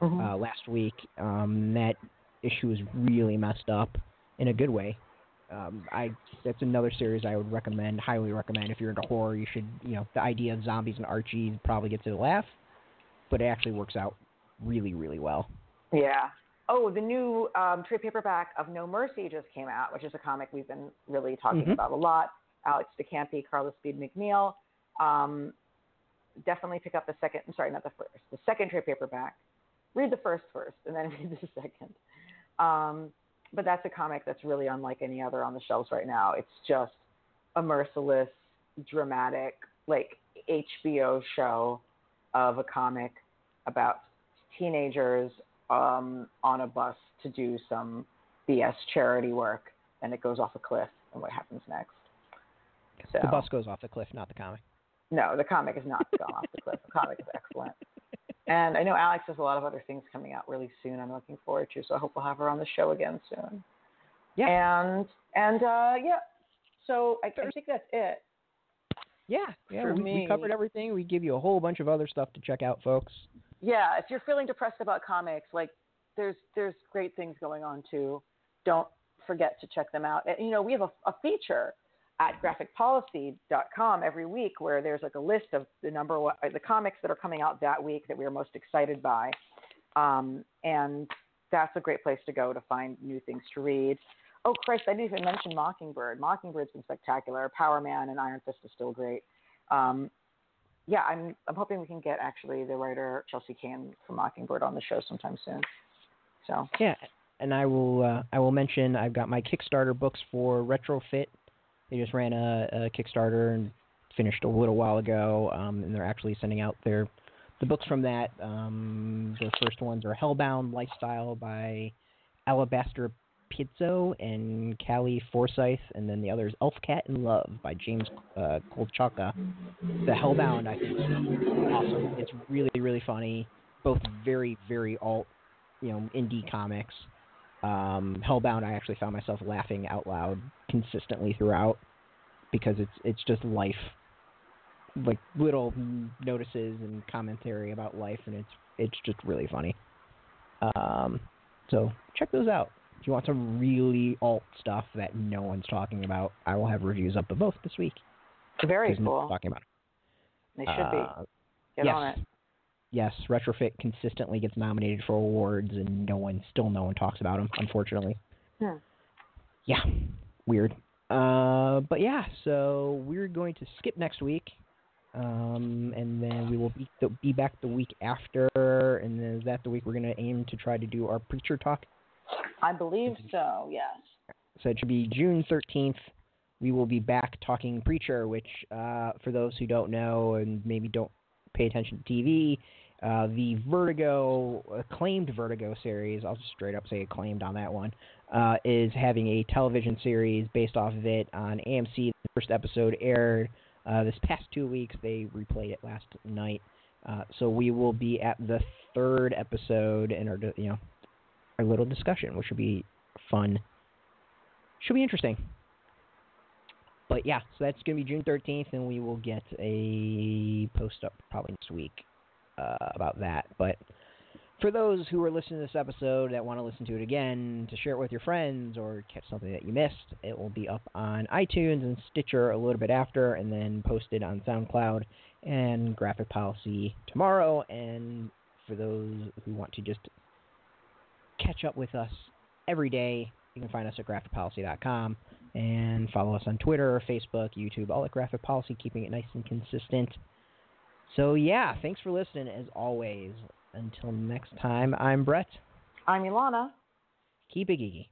Mhm. uh, last week. Um, that issue was really messed up in a good way. Um, I that's another series I would recommend, highly recommend. If you're into horror, you should. You know, the idea of zombies and Archie probably gets a laugh, but it actually works out really, really well. Yeah. Oh, the new um, trade paperback of No Mercy just came out, which is a comic we've been really talking Mhm. about a lot. Alex DeCampi, Carla Speed McNeil. Um, definitely pick up the second. I'm sorry, not the first. The second trade paperback. Read the first first, and then read the second. Um, but that's a comic that's really unlike any other on the shelves right now. It's just a merciless, dramatic, like HBO show of a comic about teenagers um, on a bus to do some BS charity work, and it goes off a cliff, and what happens next? So, The bus goes off the cliff, not the comic. no, the comic is not gone off the cliff. The comic is excellent. And I know Alex has a lot of other things coming out really soon. I'm looking forward to, so I hope we'll have her on the show again soon. Yeah. And and uh, yeah, so I, I think that's it. Yeah, yeah. For we, we covered everything. We give you a whole bunch of other stuff to check out, folks. yeah, if you're feeling depressed about comics, like there's there's great things going on too. Don't forget to check them out. And, you know, we have a, a feature at graphicpolicy.com every week where there's like a list of the number one the comics that are coming out that week that we are most excited by, um, and that's a great place to go to find new things to read. Oh Christ, I didn't even mention Mockingbird. Mockingbird's been spectacular. Power Man and Iron Fist is still great. Um, yeah, I'm I'm hoping we can get actually the writer Chelsea Cain from Mockingbird on the show sometime soon. So Yeah, and I will uh, I will mention I've got my Kickstarter books for Retrofit. They just ran a, a Kickstarter and finished a little while ago, um, and they're actually sending out their the books from that. Um, the first ones are Hellbound Lifestyle by Alabaster Pizzo and Callie Forsyth, and then the other is Elf Cat in Love by James uh, Kochalka. The Hellbound I think is awesome. It's really really funny. Both very very alt, you know, indie comics. Um, Hellbound I actually found myself laughing out loud consistently throughout because it's it's just life, like little notices and commentary about life, and it's it's just really funny. Um, so check those out. If you want some really alt stuff that no one's talking about, I will have reviews up of both this week. very because no cool. talking about It. They should be. Uh, Get yes. on it. Yes, Retrofit consistently gets nominated for awards, and no one, still no one talks about them, unfortunately. Yeah, weird. Uh, but yeah, so we're going to skip next week, um, and then we will be, be back the week after, and then is that the week we're going to aim to try to do our preacher talk? I believe so. Yes. So it should be June 13th. We will be back talking Preacher, which, uh, for those who don't know and maybe don't pay attention to TV, uh, the Vertigo, acclaimed Vertigo series, I'll just straight up say acclaimed on that one, uh, is having a television series based off of it on AMC. The first episode aired uh, this past two weeks. They replayed it last night. Uh, so we will be at the third episode in our, you know, our little discussion, which will be fun should be interesting. But yeah, so that's going to be June 13th, and we will get a post up probably next week uh, about that. But for those who are listening to this episode that want to listen to it again, to share it with your friends or catch something that you missed, it will be up on iTunes and Stitcher a little bit after, and then posted on SoundCloud and Graphic Policy tomorrow. And for those who want to just catch up with us every day, you can find us at graphicpolicy.com and follow us on Twitter, Facebook, YouTube, all at Graphic Policy, keeping it nice and consistent. So, yeah, thanks for listening as always. Until next time, I'm Brett. I'm Ilana. Keep it geeky.